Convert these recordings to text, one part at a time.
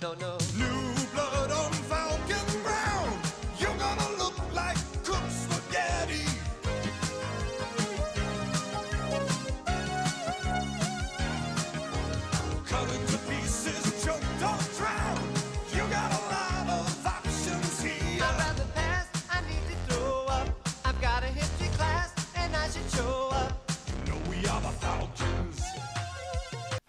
No, no.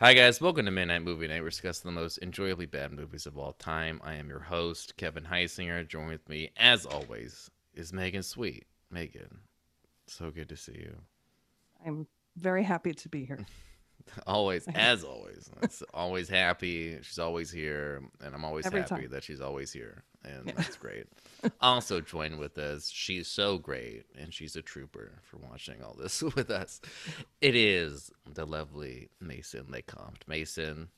Hi guys, welcome to Midnight Movie Night. We're discussing the most enjoyably bad movies of all time. I am your host, Kevin Heisinger. Join with me, as always, is Megan Sweet. Megan, so good to see you. I'm very happy to be here. Always, as always. It's always happy. She's always here, and I'm always Every happy time. that she's always here, and that's great. also, join with us. She's so great, and she's a trooper for watching all this with us. It is the lovely Mason Lecomte. Mason!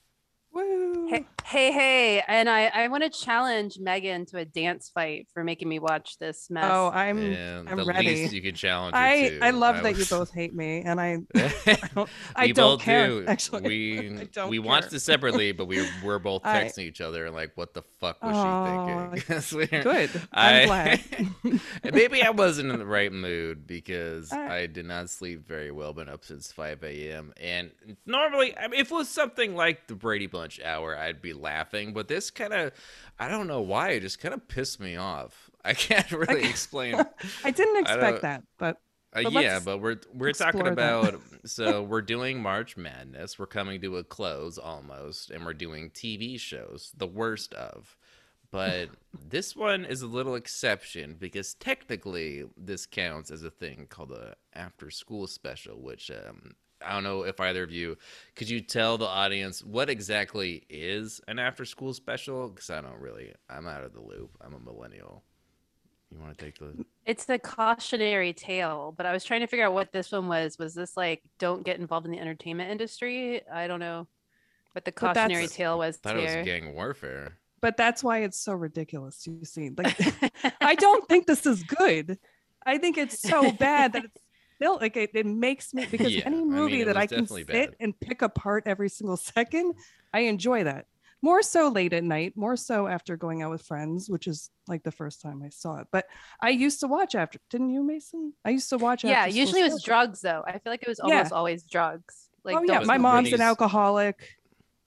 Hey, hey, hey. And I, I want to challenge Megan to a dance fight for making me watch this mess. Oh, I'm and I'm the ready. least you can challenge her I to, I love that you both hate me, and I I don't, I we don't both care. do. Actually, we I don't we watched it separately, but we were both I- texting each other like, "What the fuck was Aw, she thinking?" Good. I'm glad. maybe I wasn't in the right mood because I- I did not sleep very well. Been up since five a.m. and normally, I mean, if it was something like the Brady Bunch hour, I'd be laughing. But this kind of, I don't know why, it just kind of pissed me off. I can't really explain. I didn't I expect that, but Uh, But yeah, but we're we're talking about so we're doing March Madness. We're coming to a close almost, and we're doing TV shows, the worst of. But this one is a little exception because technically this counts as a thing called a after school special, which um, I don't know if either of you could you tell the audience what exactly is an after school special because I don't really I'm out of the loop. I'm a millennial. You want to take the it's a cautionary tale, but I was trying to figure out what this one was. Was this like don't get involved in the entertainment industry? I don't know what the But cautionary tale was thought it was gang warfare. but that's why it's so ridiculous. You see, like I don't think this is good. I think it's so bad that it's still like it, it makes me because Yeah, any mean, movie it that I can definitely sit bad. and pick apart every single second, I enjoy that. More so late at night, more so after going out with friends, which is like the first time I saw it. But I used to watch after, didn't you, Mason? I used to watch. yeah, after school usually it was drugs though. I feel like it was Yeah. almost always drugs. Like oh yeah, my mom's these- an alcoholic.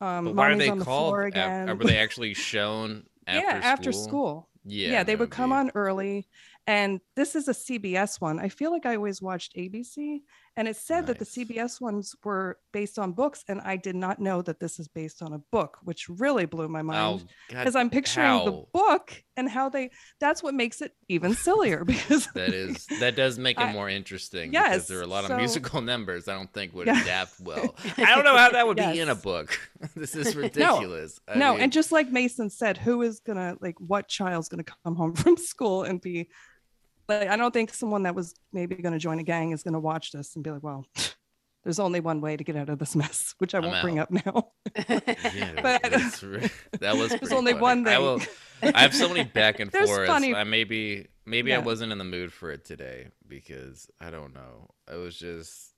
Um, But why are they on the called? floor af- again. were they actually shown after yeah, after school? school. Yeah, Yeah, they would come be- on early. And this is a CBS one. I feel like I always watched ABC, and it said that the CBS ones were based on books, and I did not know that this is based on a book, which really blew my Oh, mind because I'm picturing the book and how they. That's what makes it even sillier because That is that does make it I- more interesting because Yes, there are a lot so- of musical numbers I don't think would Yeah. adapt well. I don't know how that would be in a book. this is ridiculous. I no, mean, and just like Mason said, who is gonna like what child's gonna come home from school and be like I don't think someone that was maybe gonna join a gang is gonna watch this and be like, well, there's only one way to get out of this mess, which I I'm won't bring up now. yeah, but- that's that was There's only funny. one I thing. will. I have so many back and There's funny- I maybe maybe I wasn't in the mood for it today because I don't know. I was just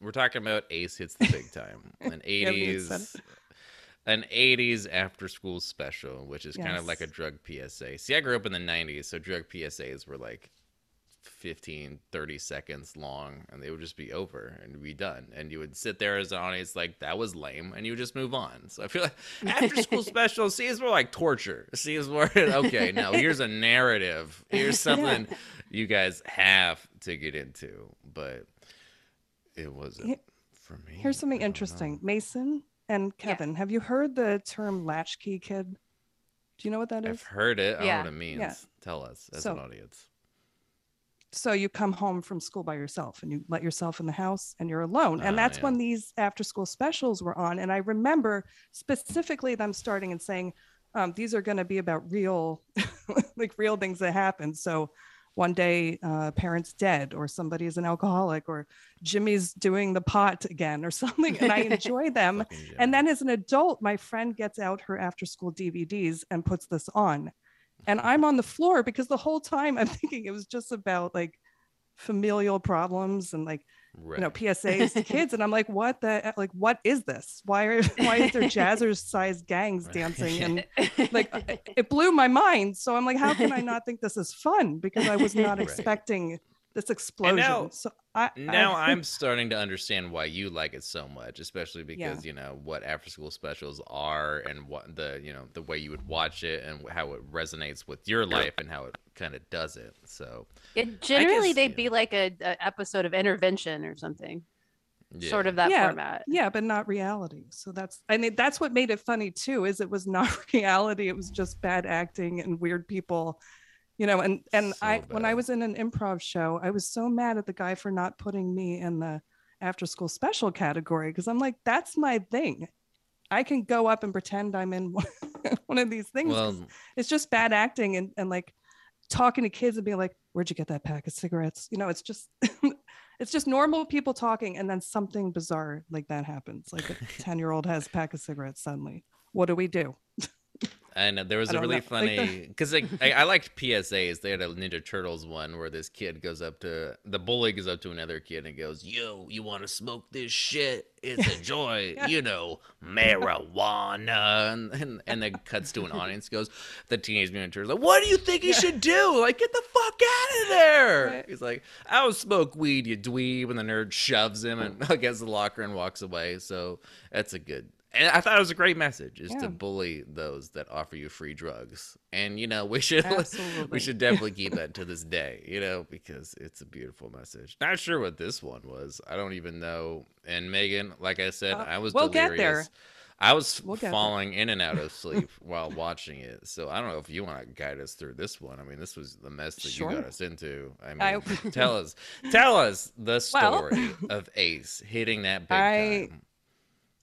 we're talking about Ace hits the big time, an we had said eighties, an eighties after school special, which is kind of like a drug PSA. See, I grew up in the nineties, so drug PSAs were like 15 30 seconds long and they would just be over and be done. And you would sit there as an audience like that was lame and you would just move on. So i feel like after school specials see is more like torture. See is more okay now here's a narrative. Here's something you guys have to get into. But it wasn't for me. Here's something I don't know. interesting. Mason and Kevin, have you heard the term latchkey kid? Do you know what that is? i've heard it. I don't know what it means. Yeah. tell us as So- an audience so you come home from school by yourself and you let yourself in the house and you're alone. And Ah, that's yeah. when these after school specials were on. And i remember specifically them starting and saying um, these are going to be about real like real things that happen. So one day uh, parents dead or somebody is an alcoholic or jimmy's doing the pot again or something and i enjoy them. And then as an adult, my friend gets out her after school DVDs and puts this on. And I'm on the floor because the whole time I'm thinking it was just about like familial problems and like Right. you know PSAs to kids, and I'm like, what the like what is this? Why are why is there jazzercise gangs Right. dancing and like it- blew my mind. So I'm like, how can I not think this is fun? Because I was not Right. expecting this explosion. now- so I now I, I'm starting to understand why you like it so much, especially because you know what after school specials are and what the you know the way you would watch it and how it resonates with your life and how it kind of does it. So It generally guess, they'd yeah. be like a, a episode of intervention or something, sort of that Yeah. format. yeah, but not reality. So that's I mean that's what made it funny too. Is it was not reality. It was just bad acting and weird people. You know, and and So I when I was in an improv show, I was so mad at the guy for not putting me in the after school special category because I'm like, that's my thing. I can go up and pretend I'm in one, one of these things Well, it's just bad acting and, and like talking to kids and being like, where'd you get that pack of cigarettes? You know, it's just it's just normal people talking and then something bizarre like that happens. Like a 10 year old has a pack of cigarettes suddenly. What do we do? And there was I a really know. Funny because like, I, I liked PSAs. They had a Ninja Turtles one where this kid goes up to the bully goes up to another kid and goes, "Yo, you want to smoke this shit? It's a joy, you know, marijuana." And, and and then cuts to an audience. Goes, the Teenage Mutant Turtles like, "What do you think he Yeah. should do? Like, get the fuck out of there!" Right. He's like, "I don't smoke weed, you dweeb," and the nerd shoves him and against the locker and walks away. So that's a good. And I thought it was a great message is Yeah. to bully those that offer you free drugs. And you know, we should we should definitely keep that to this day, you know, because it's a beautiful message. Not sure what this one was. I don't even know. And Megan, like I said, Uh, I was we'll get delirious. there. I was We'll falling in and out of sleep while watching it. So I don't know if you want to guide us through this one. I mean, this was the mess that you got us into. I mean, I- tell us, tell us the Well- story of Ace hitting that big I- time.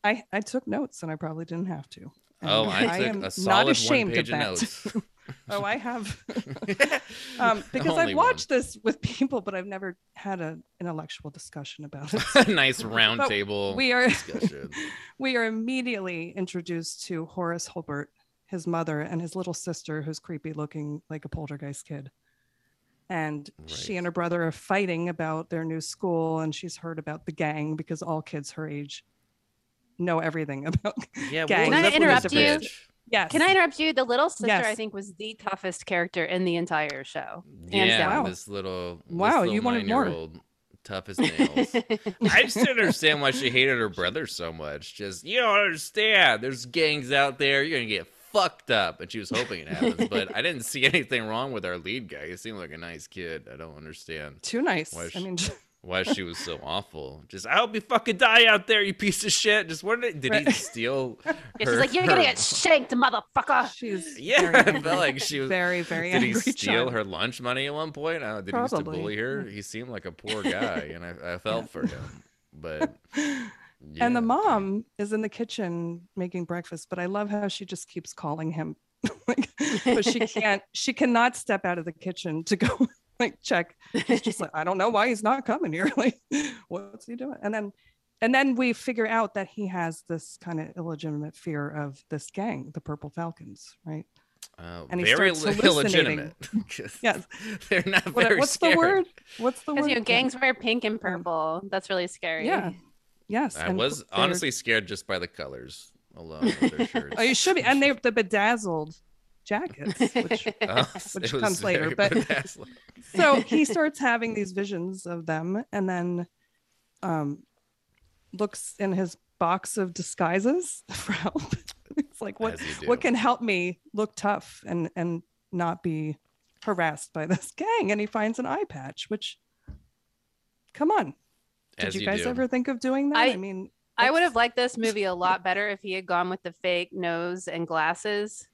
I, I took notes and I probably didn't have to. Oh, And I took am a not one ashamed of that. notes. oh, I have. um, because I've watched this with people, but I've never had an intellectual discussion about it. one. nice round But table we are discussion. we are immediately introduced to Horace Holbert, his mother, and his little sister, who's creepy looking like a poltergeist kid. And she and her brother are fighting about their new school, and she's heard about the gang because all kids her age know everything about. Yeah, what Gang. was Can I interrupt you? bitch? Yes. Can I interrupt you? The little sister, I think, was the toughest character in the entire show. Hands Yeah, down. Wow. this little this Wow, little you wanted more. nine-year-old tough as nails. I just didn't understand why she hated her brother so much. Just you don't understand. There's gangs out there. You're gonna get fucked up. And she was hoping it happens, but I didn't see anything wrong with our lead guy. He seemed like a nice kid. I don't understand Too nice. Why I she- mean, why she was so awful. Just I hope you fucking die out there, you piece of shit. Just what did, did he Right. steal? Yeah, she's like, you're gonna get shanked, motherfucker. she's Yeah, very I felt like she was. very, very Did he steal child. her lunch money at one point? Uh, did he used to bully her? He seemed like a poor guy, and I, I felt for him. But And the mom is in the kitchen making breakfast, but I love how she just keeps calling him. like, but she can't, she cannot step out of the kitchen to go like check. She's just like, I don't know why he's not coming here. Like, what's he doing? And then and then we figure out that he has this kind of illegitimate fear of this gang, the Purple Falcons, right? Uh, and he very starts li- hallucinating. illegitimate. 'cause Yes. they're not What- very what's scary. the word? What's the word? Because you know, gangs wear pink and purple. That's really scary. Yeah. Yes. I and was honestly scared just by the colors alone of their shirts. Oh, you should be. And they're the bedazzled jackets, which Oh, which comes later, but- bedazzling. so he starts having these visions of them and then um looks in his box of disguises for help it's like what As you do. what can help me look tough and and not be harassed by this gang and he finds an eye patch which come on did As you guys do. ever think of doing that i, I- mean I would have liked this movie a lot better if he had gone with the fake nose and glasses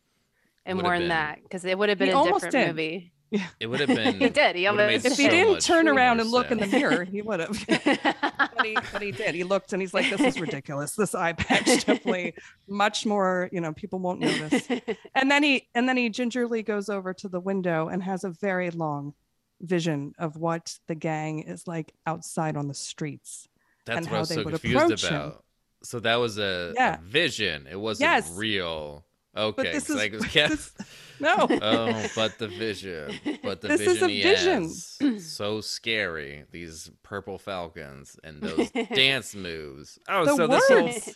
and Would've worn that because it would have been He a almost different did. movie. It would have been. He did. He almost made if he so didn't turn around and look in the mirror he would have but he, but he did. He looked and he's like, "This is ridiculous. This eye patch definitely much more. You know, people won't notice." And then he and then he gingerly goes over to the window and has a very long vision of what the gang is like outside on the streets. That's and what I how was they so would confused approach him. about. So that was a, a vision. It wasn't Yes. real. Okay, this so is- like, this- no. oh, but the vision, but the This vision is a vision. has, so scary. These purple falcons and those dance moves. Oh, the so this whole words.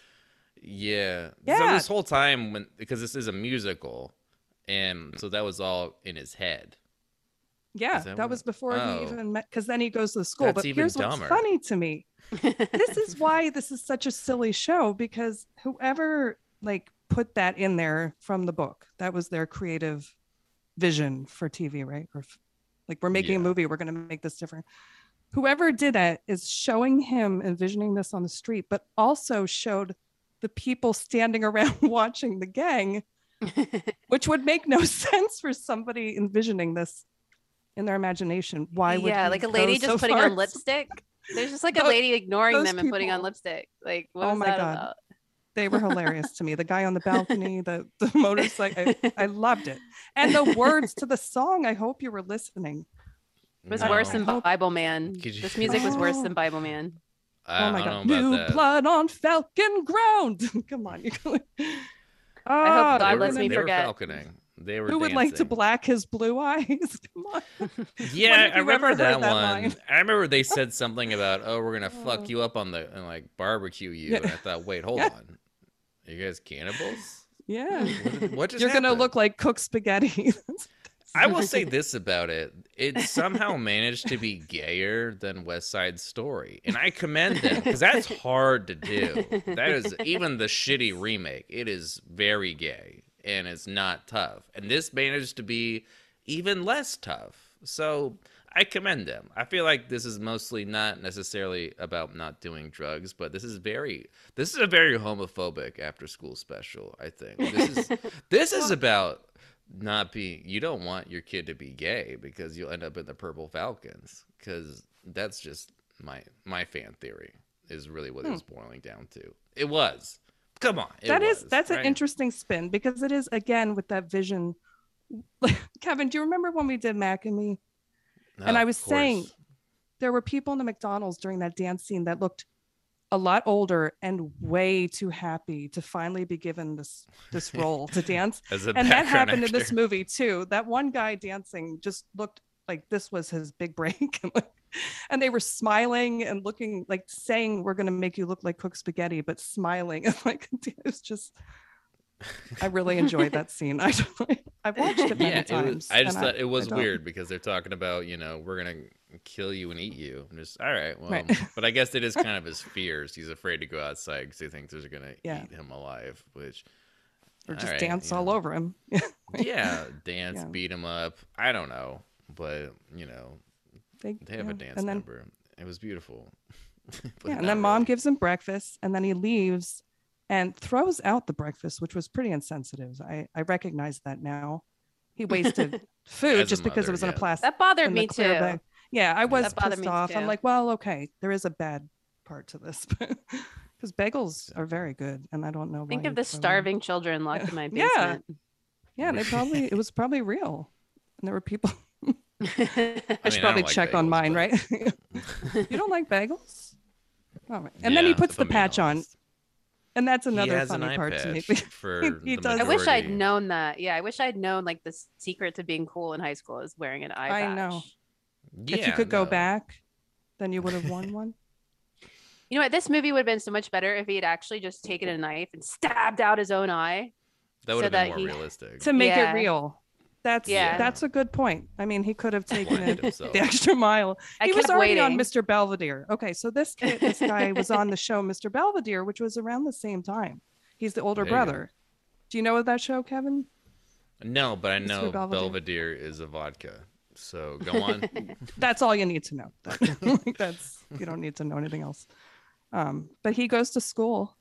yeah, so this whole time when because this is a musical, and so that was all in his head. Yeah, that that, was before oh. he even met. Because then he goes to school. That's but even here's dumber. what's funny to me: this is why this is such a silly show because whoever like put that in there from the book, that was their creative vision for TV, right? Or like we're making Yeah. a movie, we're going to make this different. Whoever did that is showing him envisioning this on the street, but also showed the people standing around watching the gang which would make no sense for somebody envisioning this in their imagination. Why would yeah, like a lady just so putting far? on lipstick. There's just like a Those- lady ignoring them and putting on lipstick. Like, what Oh was my that God. about? They were hilarious to me. The guy on the balcony, the the motorcycle. I, I loved it, and the words to the song. I hope you were listening. It was No. worse than Bibleman. You- This music was worse Oh. than Bibleman. I, oh my I god, don't know about new that. blood on Falcon ground. Come on, you. Oh, God They they're were- lets me they forget. were falconing. They were Who would like to black his blue eyes? Come on. Yeah, I remember that, that one. line? I remember they said something about, "Oh, we're gonna Oh. fuck you up on the and like barbecue you," Yeah. and I thought, "Wait, hold Yeah. on, are you guys cannibals? Yeah. What, what You're gonna look like cooked spaghetti. I will say this about it: it somehow managed to be gayer than West Side Story, and I commend them because that's hard to do. That is even the shitty remake. It is very gay and it's not tough, and this managed to be even less tough. So I commend them. I feel like this is mostly not necessarily about not doing drugs, but this is very this is a very homophobic after school special. I think this is this is about not being you don't want your kid to be gay because you'll end up in the purple falcons because that's just my my fan theory is really what it was boiling down to it was come on Hmm. That is was, that's an interesting spin because it is again with that vision. Kevin, do you remember when we did Mac and me? And I was saying- There were people in the McDonald's during that dance scene that looked a lot older and way too happy to finally be given this this role to dance. And that happened in this movie too. That one guy dancing just looked like this was his big break. and, they were smiling and looking like saying, We're gonna make you look like cooked spaghetti, but smiling. And like it was just I really enjoyed that scene. I I've watched it many yeah, it times. was, I just thought it was weird because they're talking about you know we're gonna kill you and eat you. I'm just all right, well, Right. but I guess it is kind of his fears. He's afraid to go outside because he thinks they're gonna Yeah. eat him alive, which or just right, dance all know. over him. yeah, dance, Yeah. beat him up. I don't know, but you know They, they have a dance then, number. It was beautiful. Yeah, and then mom gives him breakfast and then he leaves and throws out the breakfast, which was pretty insensitive. I, I recognize that now. He wasted food As a just because it was in a plastic. That bothered me too. bag. Yeah, I was pissed off. I'm like, well, okay, there is a bad part to this, because bagels are very good, and I don't know. Think why of the throw them- starving children locked in my basement. Yeah, they probably it was probably real, and there were people. I, I should mean, I probably don't like check on mine, but- right? you don't like bagels? All right. And then he puts the I'm being patch on, honest. And that's another has an funny part to me. for He the does. I wish I'd known that. Yeah, I wish I'd known like the secret to being cool in high school is wearing an eye patch. I know. if you Yeah, could go back, then you would have won one. You know what? This movie would have been so much better if he had actually just taken a knife and stabbed out his own eye. that would so have been more he- realistic. to make Yeah. it real. That's Yeah. that's a good point. I mean, he could have taken it himself. the extra mile. I he was kept already on. Mr. Belvedere. Okay, so this kid, this guy was on the show Mr. Belvedere, which was around the same time. He's the older There you brother. Do you know of that show, Kevin? No, but I Mr. know Belvedere. Belvedere. is a vodka. So go on. That's all you need to know. Like, that's you don't need to know anything else. Um, but he goes to school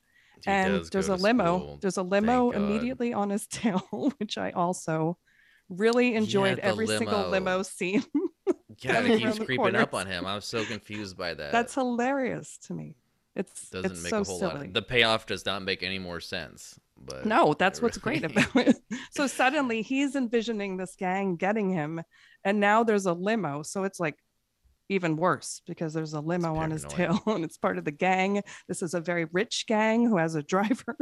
He and there's a limo. school. There's a limo Thank God. immediately on his tail, which I also really enjoyed the every single limo. limo scene. Coming it keeps creeping up on him. I'm so confused by that. That's hilarious to me. It's doesn't it's make so a whole silly. lot. Of, the payoff does not make any more sense. But No, that's what's great about it. So suddenly he's envisioning this gang getting him, and now there's a limo. So it's like even worse because there's a limo on his tail and it's part of the gang. This is a very rich gang who has a driver.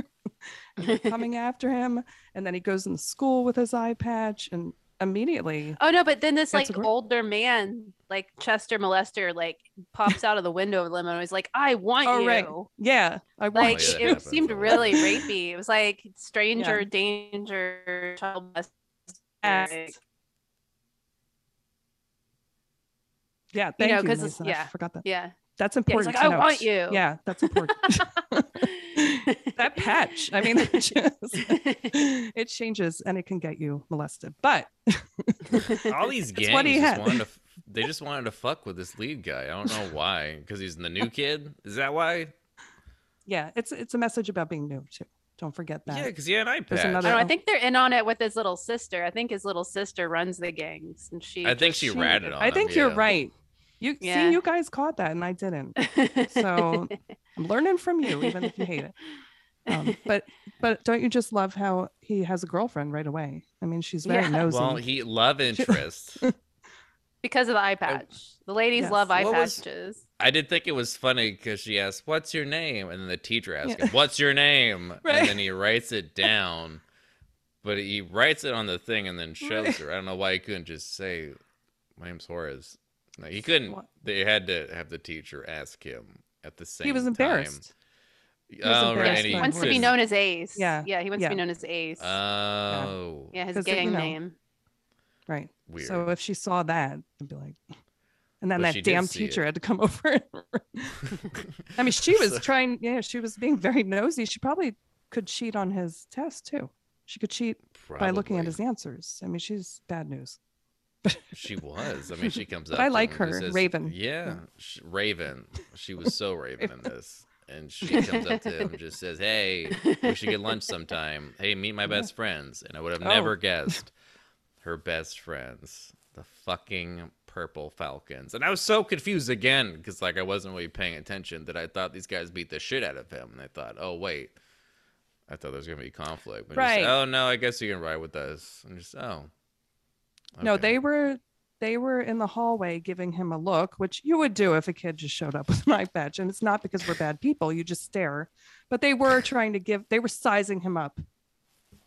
and they're coming after him. And then he goes in school with his eye patch, and immediately, Oh no, but then this like great. older man, like Chester Molester, like pops out of the window of the limo and he's like, "I want Oh, you." right. yeah, I Like oh, yeah, watched. that it happens seemed a really rapey. It was like stranger danger, child molester. Yes. Yeah, thank know, you. 'cause it's- Mason. I yeah. forgot that. Yeah. That's Yeah, important. like, to I want you. Yeah, that's important. that patch. I mean, it, just, it changes and it can get you molested. But All these It's what gangs he just had. wanted to. f- They just wanted to fuck with this lead guy. I don't know why. Because he's the new kid. Is that why? yeah, it's it's a message about being new too. Don't forget that. Yeah, because he had an eye There's patch. Oh, I don't know. I think they're in on it with his little sister. I think his little sister runs the gangs, and she. I think she She- ratted on I him, think you're right. You Yeah. see, you guys caught that, and I didn't. So I'm learning from you, even if you hate it. Um, but but don't you just love how he has a girlfriend right away? I mean, she's very Yeah. nosy. Well, he love interest. because of the eye patch. The ladies Yes. love eye What was- patches. I did think it was funny because she asked, "What's your name?" and then the teacher asked him, "What's your name?" Right. and then he writes it down, but he writes it on the thing and then shows Right. her. I don't know why he couldn't just say, "My name's Horace." No, he couldn't. What? They had to have the teacher ask him at the same. he was time. Oh, embarrassed. Oh, was right. embarrassed and he wants to be known as Ace. Yeah, Yeah, he wants yeah. to be known as Ace. Oh, yeah, his 'cause it- you gang know, name. Right. weird. So if she saw that, I'd be like, and then But that damn teacher it. had to come over. I mean, she was So- trying. Yeah, she was being very nosy. She probably could cheat on his test too. She could cheat by looking at his answers. I mean, she's bad news. She was. I mean, she comes up. I like her, says- Raven. Yeah, Yeah. sh Raven. She was so Raven in this, and she comes up to him and just says, "Hey, we should get lunch sometime. Hey, meet my best friends." And I would have Oh. never guessed her best friends, the fucking purple falcons. And I was so confused again because like I wasn't really paying attention that I thought these guys beat the shit out of him, and I thought, oh wait. I thought there was gonna be conflict, but just, Right. oh no, I guess you can ride with us. And just oh, No, they were they were in the hallway giving him a look, which you would do if a kid just showed up with an eye patch. And it's not because we're bad people; you just stare. But they were trying to give. They were sizing him up,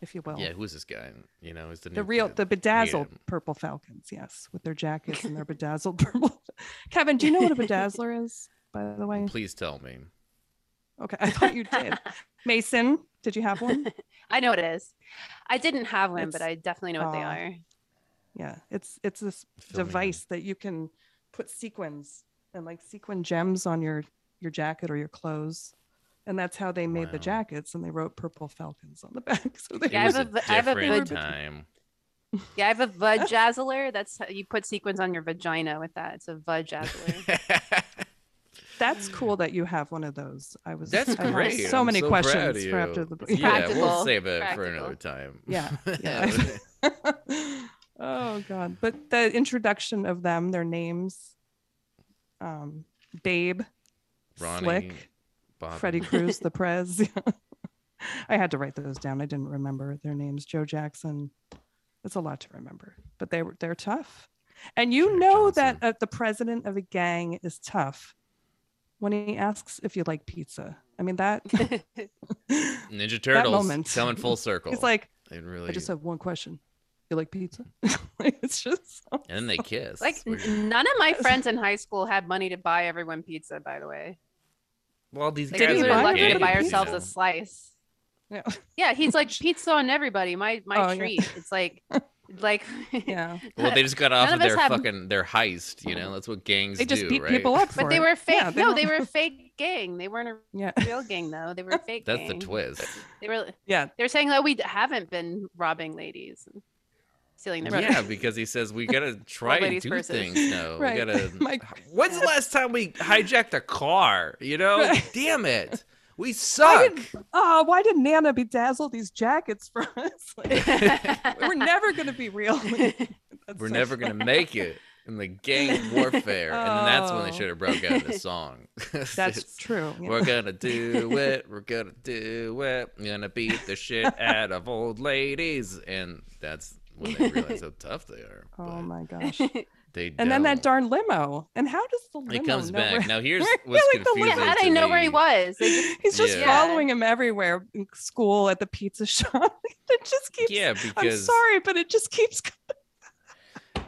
if you will. Yeah, who's this guy? You know, is the the new real kid. the bedazzled him. purple falcons yes with their jackets and their bedazzled purple kevin do you know what a bedazzler is by the way Please tell me. okay i thought you did mason did you have one I know what it is. I didn't have one, but I definitely know what they are. Yeah it's it's this Fill me in. device that you can put sequins and like sequin gems on your your jacket or your clothes and that's how they made the jackets and they wrote purple falcons on the back so they It Yeah, I was have a a v- I have a different time. Yeah, I have a vajazzler. That's how you put sequins on your vagina with that. It's a vajazzler. that's cool that you have one of those i was That's I great. so I'm many so proud of questions for after the It's yeah, we'll save it for another time. Yeah, yeah. Oh god. But the introduction of them their names um babe Ronnie, slick Bobby. freddie cruz the prez. I had to write those down. I didn't remember their names. Joe jackson. It's a lot to remember. But they were they're tough. And you know that uh, the president of a gang is tough when he asks if you like pizza. I mean that Ninja Turtles that moment. coming full circle. it's like really. i just have one question you like pizza it's just so and then they kiss. like It's none of my friends in high school had money to buy everyone pizza. By the way, well, these like, Did we he guys were are lucky to buy ourselves a slice. yeah Yeah, he's like pizza on everybody. My my Oh, yeah. treat. It's like like yeah Well, they just got off of of their have- fucking their heist. You know, that's what gangs they just do, beat right? people up for but they it. were fake. Yeah, no, they don't- were a fake gang. They weren't a yeah real gang though. They were a fake That's gang. the twist. They were yeah they were saying that we haven't been robbing ladies and stealing Yeah, because he says we gotta try and do purses. things now. Right. We gotta. My- When's the last time we hijacked a car? You know, Right. damn it, we suck. did, oh, why did Nana bedazzle these jackets for us? Like, we're never to be real. We're so never funny. gonna make it in the gang warfare, and then that's when they Oh. should have broke out the song. That's true. yeah. We're gonna do it. We're gonna do it. We're gonna beat the shit out of old ladies, and that's when they realize how tough they are. Oh my gosh. They And then that darn limo. And how does the limo It comes back. where- Now here's what's like the confusing. how did I know where he was? Just, He's just Yeah. following him everywhere in school at the pizza shop. it just keeps Yeah, because I'm sorry, but it just keeps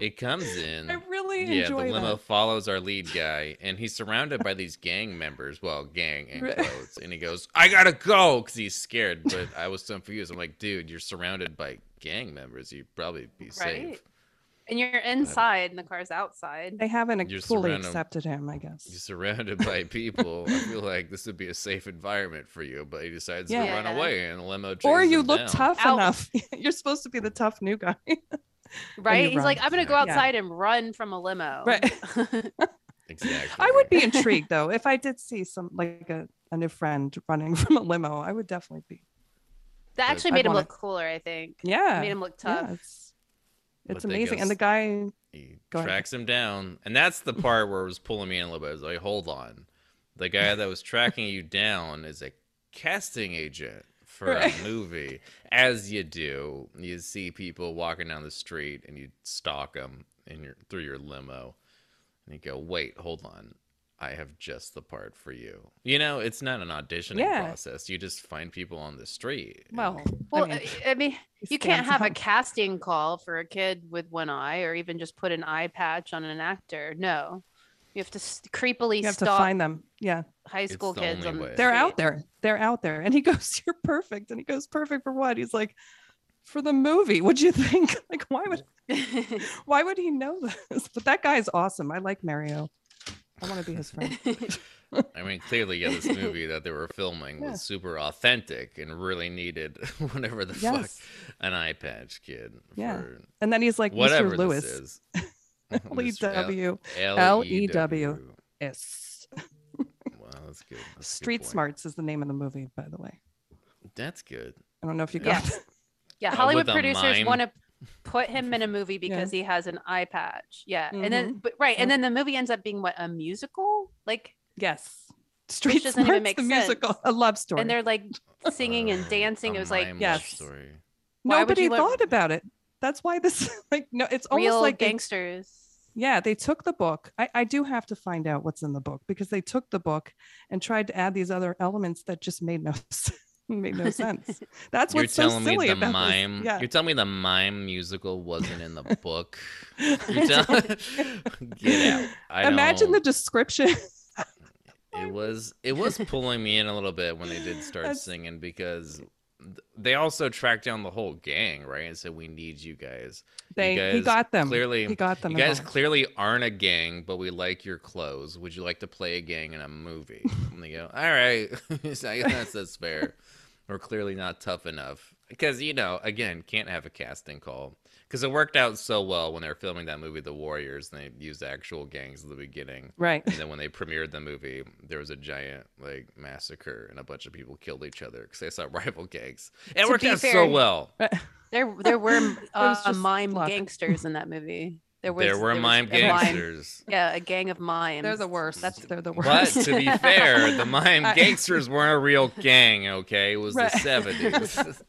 it comes in. I really Yeah, the limo that. follows our lead guy, and he's surrounded by these gang members. Well, gang in Right. quotes, and he goes, "I gotta go" because he's scared. But I was so confused. I'm like, dude, you're surrounded by gang members. You'd probably be safe. Right. and you're inside and the car's outside. They haven't You're fully accepted him, I guess. You're surrounded by people. I feel like this would be a safe environment for you, but he decides Yeah. to run Yeah. away, and the limo. Or you him look down. tough Out. enough. You're supposed to be the tough new guy. right? you He's like. I'm gonna go Yeah. outside and run from a limo. Right. Exactly. I would be intrigued though if I did see some like a, a new friend running from a limo. I would definitely be. that But- actually I'd made him wanna- look cooler, I think. Yeah. Made him look tough. Yeah, it's it's amazing. go And the guy He Go ahead. tracks him down, and that's the part where it was pulling me in a little bit. I was like, hold on, the guy that was tracking you down is a casting agent for Right. a movie. As you do, you see people walking down the street, and you stalk them in your through your limo, and you go, wait, hold on. I have just the part for you. You know, it's not an auditioning Yeah. process. You just find people on the street. and- well, Well, I mean, I mean, you can't stands have a casting call for a kid with one eye, or even just put an eye patch on an actor. No, you have to s- creepily you have to find them. Yeah. High school the kids on the way. They're out there. They're out there. And he goes, You're perfect. And he goes, Perfect for what? He's like, For the movie. What'd you think? Like, why would why would he know this? But that guy's awesome. I like Mario. I want to be his friend. I mean, clearly, yeah, this movie that they were filming Yeah. was super authentic and really needed whatever the Yes. fuck an eye patch kid Yeah. for And then he's like whatever Mr. Lewis. this is. L E W L- L-E-W. S. Wow, that's good. That's a good Street. Smarts is the name of the movie, by the way. That's good. I don't know if you got Yes. that. Yeah, Uh, Hollywood with producers want to put him in a movie because he has an eye patch. Yeah, and then Mm-hmm. but right, and then the movie ends up being what a musical, like, Yes. Street doesn't even Smarts, make the musical, a love story. and they're like singing and dancing. It was like Yes. story. why would Nobody you let- thought about it. That's why this like no, it's almost real like they- gangsters. Yeah, they took the book. I, I do have to find out what's in the book because they took the book and tried to add these other elements that just made no made no sense. That's You're what's so silly me the about mime. this. Yeah. You're telling me the mime musical wasn't in the book. You're tell- Get out. I Imagine the don't- description. it was it was pulling me in a little bit when they did start That's- singing because they also tracked down the whole gang right and said we need you guys they you he got them. clearly he got them. you guys involved. clearly aren't a gang but we like your clothes would you like to play a gang in a movie and they go all right that's, that's fair we're clearly not tough enough because you know again can't have a casting call because it worked out so well when they were filming that movie the warriors and they used actual gangs at the beginning right. and then when they premiered the movie, there was a giant like massacre and a bunch of people killed each other because they saw rival gangs. It To worked out fair, so well. There, there were uh, mime luck. gangsters in that movie. There was there were was mime a mime- gangsters. yeah, a gang of mimes. They're the worst. That's They're the worst. But to be fair, the mime I- gangsters weren't a real gang, okay? It was Right. the 70s.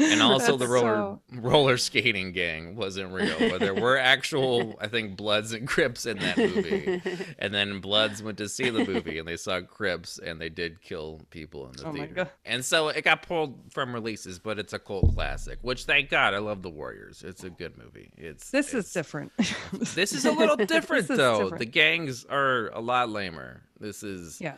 And also the roller so- roller skating gang wasn't real, but there were actual, I think, Bloods and Crips in that movie. and then Bloods went to see the movie and they saw Crips and they did kill people in the Oh my theater. God. And so it got pulled from releases, but it's a cult classic, which thank God I love The Warriors. It's a good movie. It's this it's- is different. This is a little different though. different. The gangs are a lot lamer. This is yeah.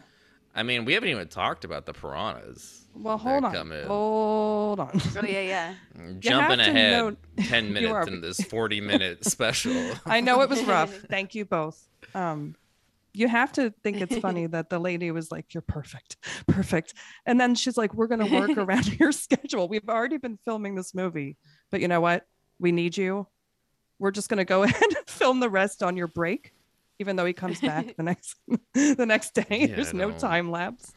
I mean, we haven't even talked about the piranhas. Well, hold on. come in. Hold on. Oh yeah, yeah. Jumping ahead note- 10 minutes are- in this 40 minute special. I know it was rough. Thank you both. Um, you have to think it's funny that the lady was like, "You're perfect, perfect," and then she's like, "We're gonna work around your schedule. We've already been filming this movie, but you know what? We need you. We're just gonna go ahead and film the rest on your break, even though he comes back the next the next day. Yeah, There's no time lapse.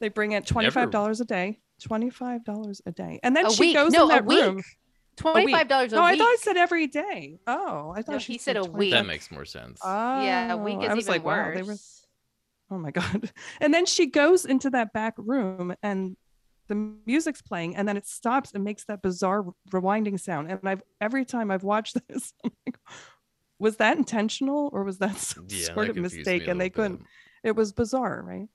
They bring in twenty five dollars a day. Twenty five dollars a day, and then A she week. goes No, in that week. room. Twenty-five dollars a No, I thought I said every day. Oh, I thought No, she he said a week. that makes more sense. yeah, a week Oh, is I was even like, wow, worse. they were. Oh my god! And then she goes into that back room, and the music's playing, and then it stops and makes that bizarre rewinding sound. And I've every time I've watched this, I'm like, Was that intentional or was that some Yeah, sort that of mistake? And they little couldn't. It was bizarre, right?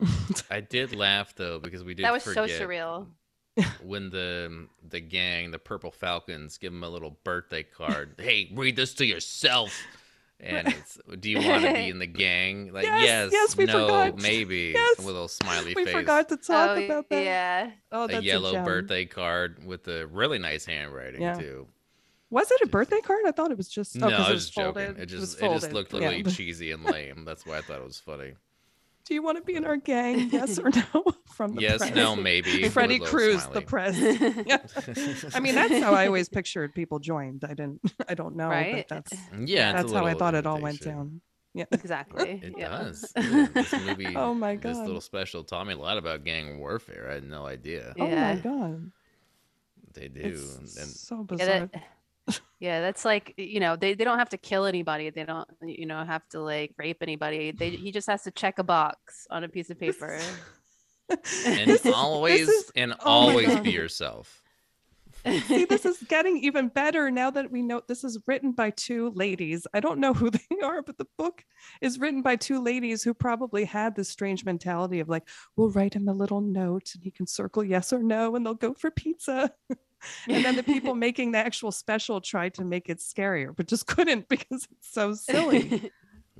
I did laugh though because we did that was so surreal. when the the gang, the Purple Falcons, give him a little birthday card. hey, read this to yourself. And it's, do you want to be in the gang? Like, Yes, yes, yes, we no, forgot. maybe. Yes. With a little smiley face. we forgot to talk oh, about that. yeah. Oh, a yellow gem. birthday card with a really nice handwriting Yeah. too. Was it a birthday card? I thought it was just. Oh, no, 'cause I it was folded. joking. It was just it, just folded. looked Yeah. really cheesy and lame. That's why I thought it was funny. Do you want to be in our gang? Yes or no? From the yes, press. no, maybe. with Freddie little Cruz, the smiley. press. Yeah. I mean, that's how I always pictured people joined. I didn't. I don't know, Right? but that's Yeah, that's how I thought it all went down. Yeah. Exactly. It yeah. does. Yeah, this movie, Oh my god. this little special taught me a lot about gang warfare. I had no idea. Oh my god. They do. It's and so Yeah, bizarre. that, yeah, that's like you know they, they don't have to kill anybody. They don't you know have to like rape anybody. They he just has to check a box on a piece of paper. and This always is- and oh always be yourself. See, this is getting even better now that we know this is written by two ladies. I don't know who they are, but the book is written by two ladies who probably had this strange mentality of like, we'll write him a little note and he can circle yes or no, and they'll go for pizza. and then the people making the actual special tried to make it scarier, but just couldn't because it's so silly.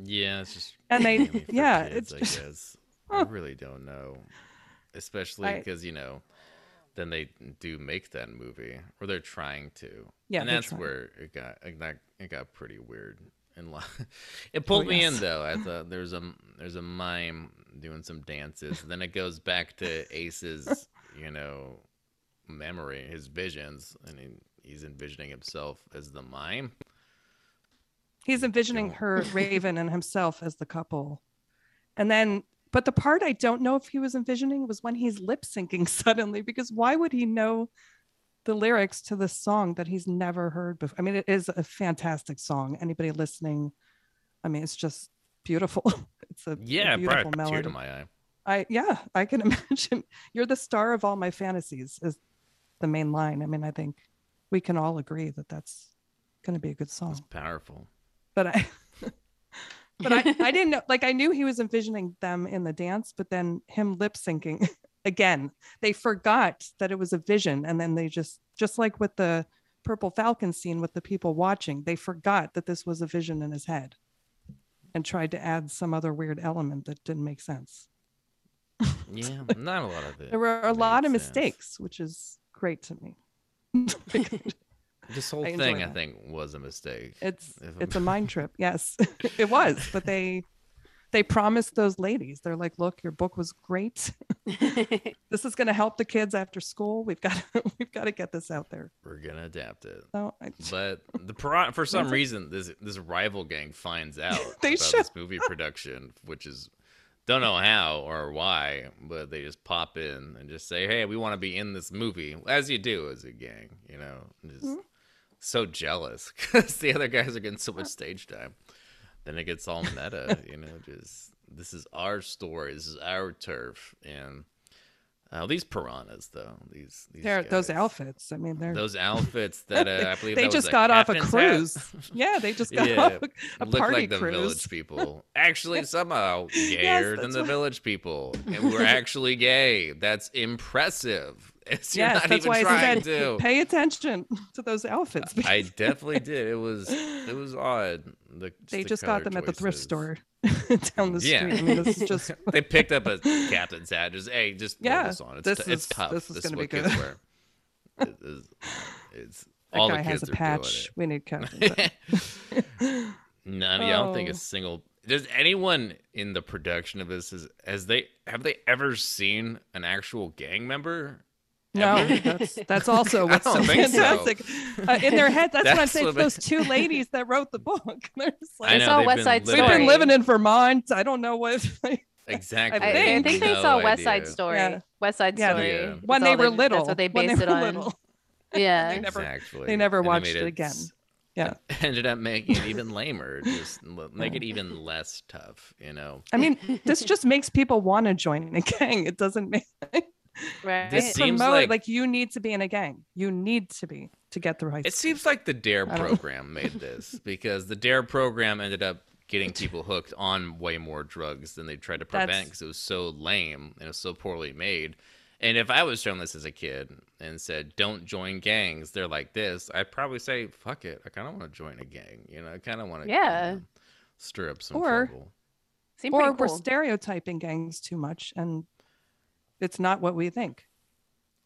Yeah, it's just And they- yeah, kids, it's I just- guess. I really don't know, especially because you know, then they do make that movie, or they're trying to. Yeah, and that's trying. where it got it got, it got pretty weird. And lo- it pulled oh, me in though. I thought there's a there's a mime doing some dances. then it goes back to Ace's, you know, memory, his visions, and he, he's envisioning himself as the mime. He's envisioning her, Raven, and himself as the couple. And then, but the part I don't know if he was envisioning was when he's lip syncing suddenly, because why would he know the lyrics to this song that he's never heard before? I mean, it is a fantastic song. Anybody listening, I mean, it's just beautiful. It's a, Yeah, beautiful tear to melody. my eye. I yeah, I can imagine. You're the star of all my fantasies is the main line. I mean, I think we can all agree that that's going to be a good song It's powerful. but I but I, I didn't know like I knew he was envisioning them in the dance, but then him lip syncing again. They forgot that it was a vision and then they just just like with the purple falcon scene with the people watching, they forgot that this was a vision in his head and tried to add some other weird element that didn't make sense. Yeah, not a lot of it. There were a lot of sense. mistakes, which is great to me. This whole I thing, I think, was a mistake. It's it's a mind trip. Yes, it was. But they they promised those ladies. They're like, look, your book was great. this is going to help the kids after school. We've got we've got to get this out there. We're gonna adapt it. So I, But the piran- for some reason, this this rival gang finds out They about should. this movie production, which is don't know how or why, but they just pop in and just say, "Hey, we want to be in this movie," as you do as a gang, you know. Just Mm-hmm. so jealous because the other guys are getting so much stage time. Then it gets all meta, you know. Just this is our story, this is our turf, and uh, these piranhas, though these, these they're those outfits. I mean, they're those outfits that uh, I believe they just got off a cruise. yeah, they just got Yeah, off a, a Look party like the cruise. village people. Actually, somehow gayer than the village people, and we're actually gay. That's impressive. It's, you're Yes, not that's even why I trying said to. pay attention to those outfits. I definitely did. It was it was odd. The, they the just got them at the thrift store down the street. Yeah, I mean, this is just they picked up a captain's hat. Just hey, just Yeah, this on. It's, this t- it's is- tough. this is gonna be what kids good. wear. It is, it's that all guy the has a patch. We need captains. hat. None. I don't think Oh. a single. Does anyone in the production of this is has they have they ever seen an actual gang member? No, that's that's also I what's so don't so. fantastic. Uh, in their head, that's, what I'm saying. what Those two ladies that wrote the book. They're just I like, know, saw they've West been Side we've Story. been living in Vermont. I don't know what. Exactly. I, I think. think they No saw West Side idea. Story. Yeah. West Side Yeah, Story. Yeah. That's when they were little. That's what they based they it on. little. Yeah. They never- exactly. they never watched made it again. Yeah. Ended up making it even lamer. Just make it even less tough. You know. I mean, this just makes people want to join a gang. It doesn't make Right. This seems promote like- like, you need to be in a gang. You need to be to get the high It school. seems like the Dare program made this because the Dare program ended up getting people hooked on way more drugs than they tried to prevent because it was so lame and it was so poorly made. And if I was shown this as a kid and said, "Don't join gangs," they're like this, I'd probably say, "Fuck it, I kind of want to join a gang." You know, I kind of want to, Yeah. stir up some Or- trouble. Or pretty we're stereotyping gangs too much, and it's not what we think.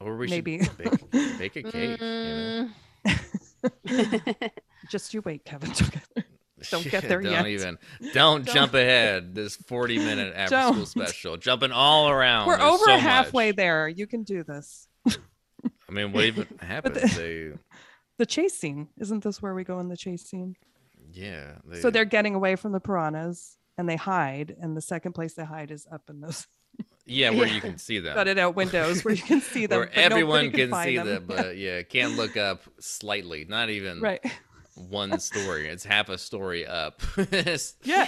Or we Maybe. should bake, bake a cake. You know? Mm. Just you wait, Kevin. Don't get there don't yet. even. Don't, jump ahead. This forty-minute after-school Don't. special, jumping all around. We're There's over so halfway much. there. You can do this. I mean, what even happens? They, The chase scene isn't this where we go in the chase scene? yeah. They, So they're getting away from the piranhas and they hide, and the second place they hide is up in those yeah, where Yeah. you can see them, gutted out windows where you can see them. where everyone can, find see them, Yeah, but yeah, can't look up slightly. Not even right. one story. It's half a story up. Yeah.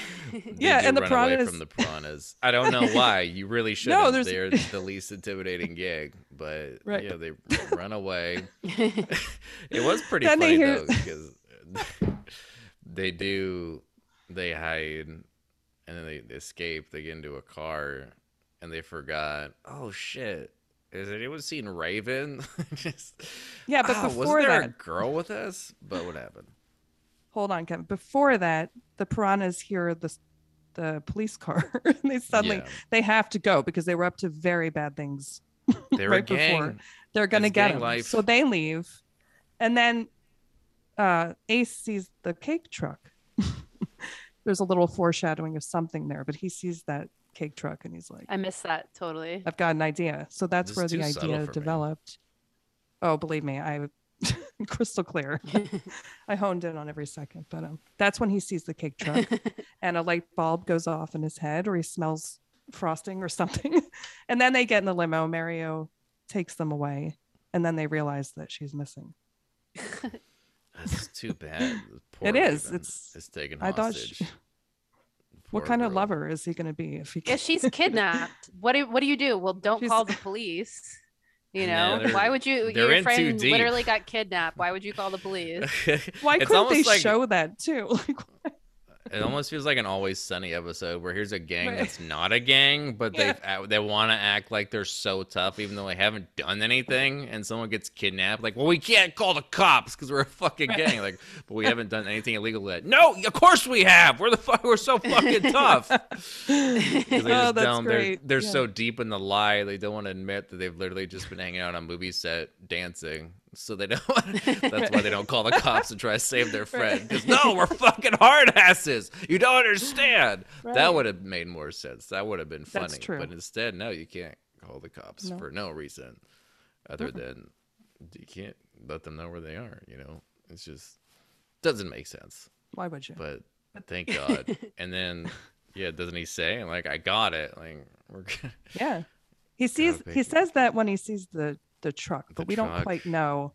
Yeah, do and the run away piranhas- from the piranhas. I don't know why. You really should. No, there's- They're the least intimidating gig, but Right. yeah, they run away. it was pretty Then funny hear- though because they do they hide and then they escape. They get into a car and they forgot. Oh shit! Has anyone seen Raven? Just, Yeah, but "Ah, before wasn't there that, a girl with us? But what happened? hold on, Kevin. Before that, the piranhas hear the the police car, and they suddenly Yeah. they have to go because they were up to very bad things They're right before. they're gonna It's get him. life. So they leave, and then uh, Ace sees the cake truck. There's a little foreshadowing of something there, but he sees that cake truck and he's like, I missed that totally. "I've got an idea." So that's This where is the idea for me. developed. Oh, believe me, I crystal clear. I honed in on every second, but um, that's when he sees the cake truck and a light bulb goes off in his head, or he smells frosting or something, and then they get in the limo. Mario takes them away, and then they realize that she's missing. That's too bad. Poor It is. Raven It's- is taken I thought hostage. she- What Poor kind of lover is he going to be if he? if she's kidnapped, what do what do you do? Well, don't She's- call the police. You know, they're- why would you? they're Your in too friend deep. literally got kidnapped. Why would you call the police? Why It's couldn't they like- show that too? Like, It almost feels like an Always Sunny episode where here's a gang Right. that's not a gang, but Yeah. they they want to act like they're so tough, even though they haven't done anything. And someone gets kidnapped, like, well, we can't call the cops because we're a fucking gang. Like, but we haven't done anything illegal yet. No, of course we have. We're the fuck. We're so fucking tough. they oh, that's don't- They're, great. they're Yeah. so deep in the lie, they don't want to admit that they've literally just been hanging out on a movie set dancing. So they don't. that's why they don't call the cops and try to save their friend. Because no, we're fucking hard asses. You don't understand. Right. That would have made more sense. That would have been funny. That's true. But instead, no, you can't call the cops No. for no reason other than you can't let them know where they are. You know, it's just doesn't make sense Why would you? but thank God. and then, yeah, doesn't he say like I got it? Like we're Yeah. He sees he says that when he sees the the truck, but The we don't quite know.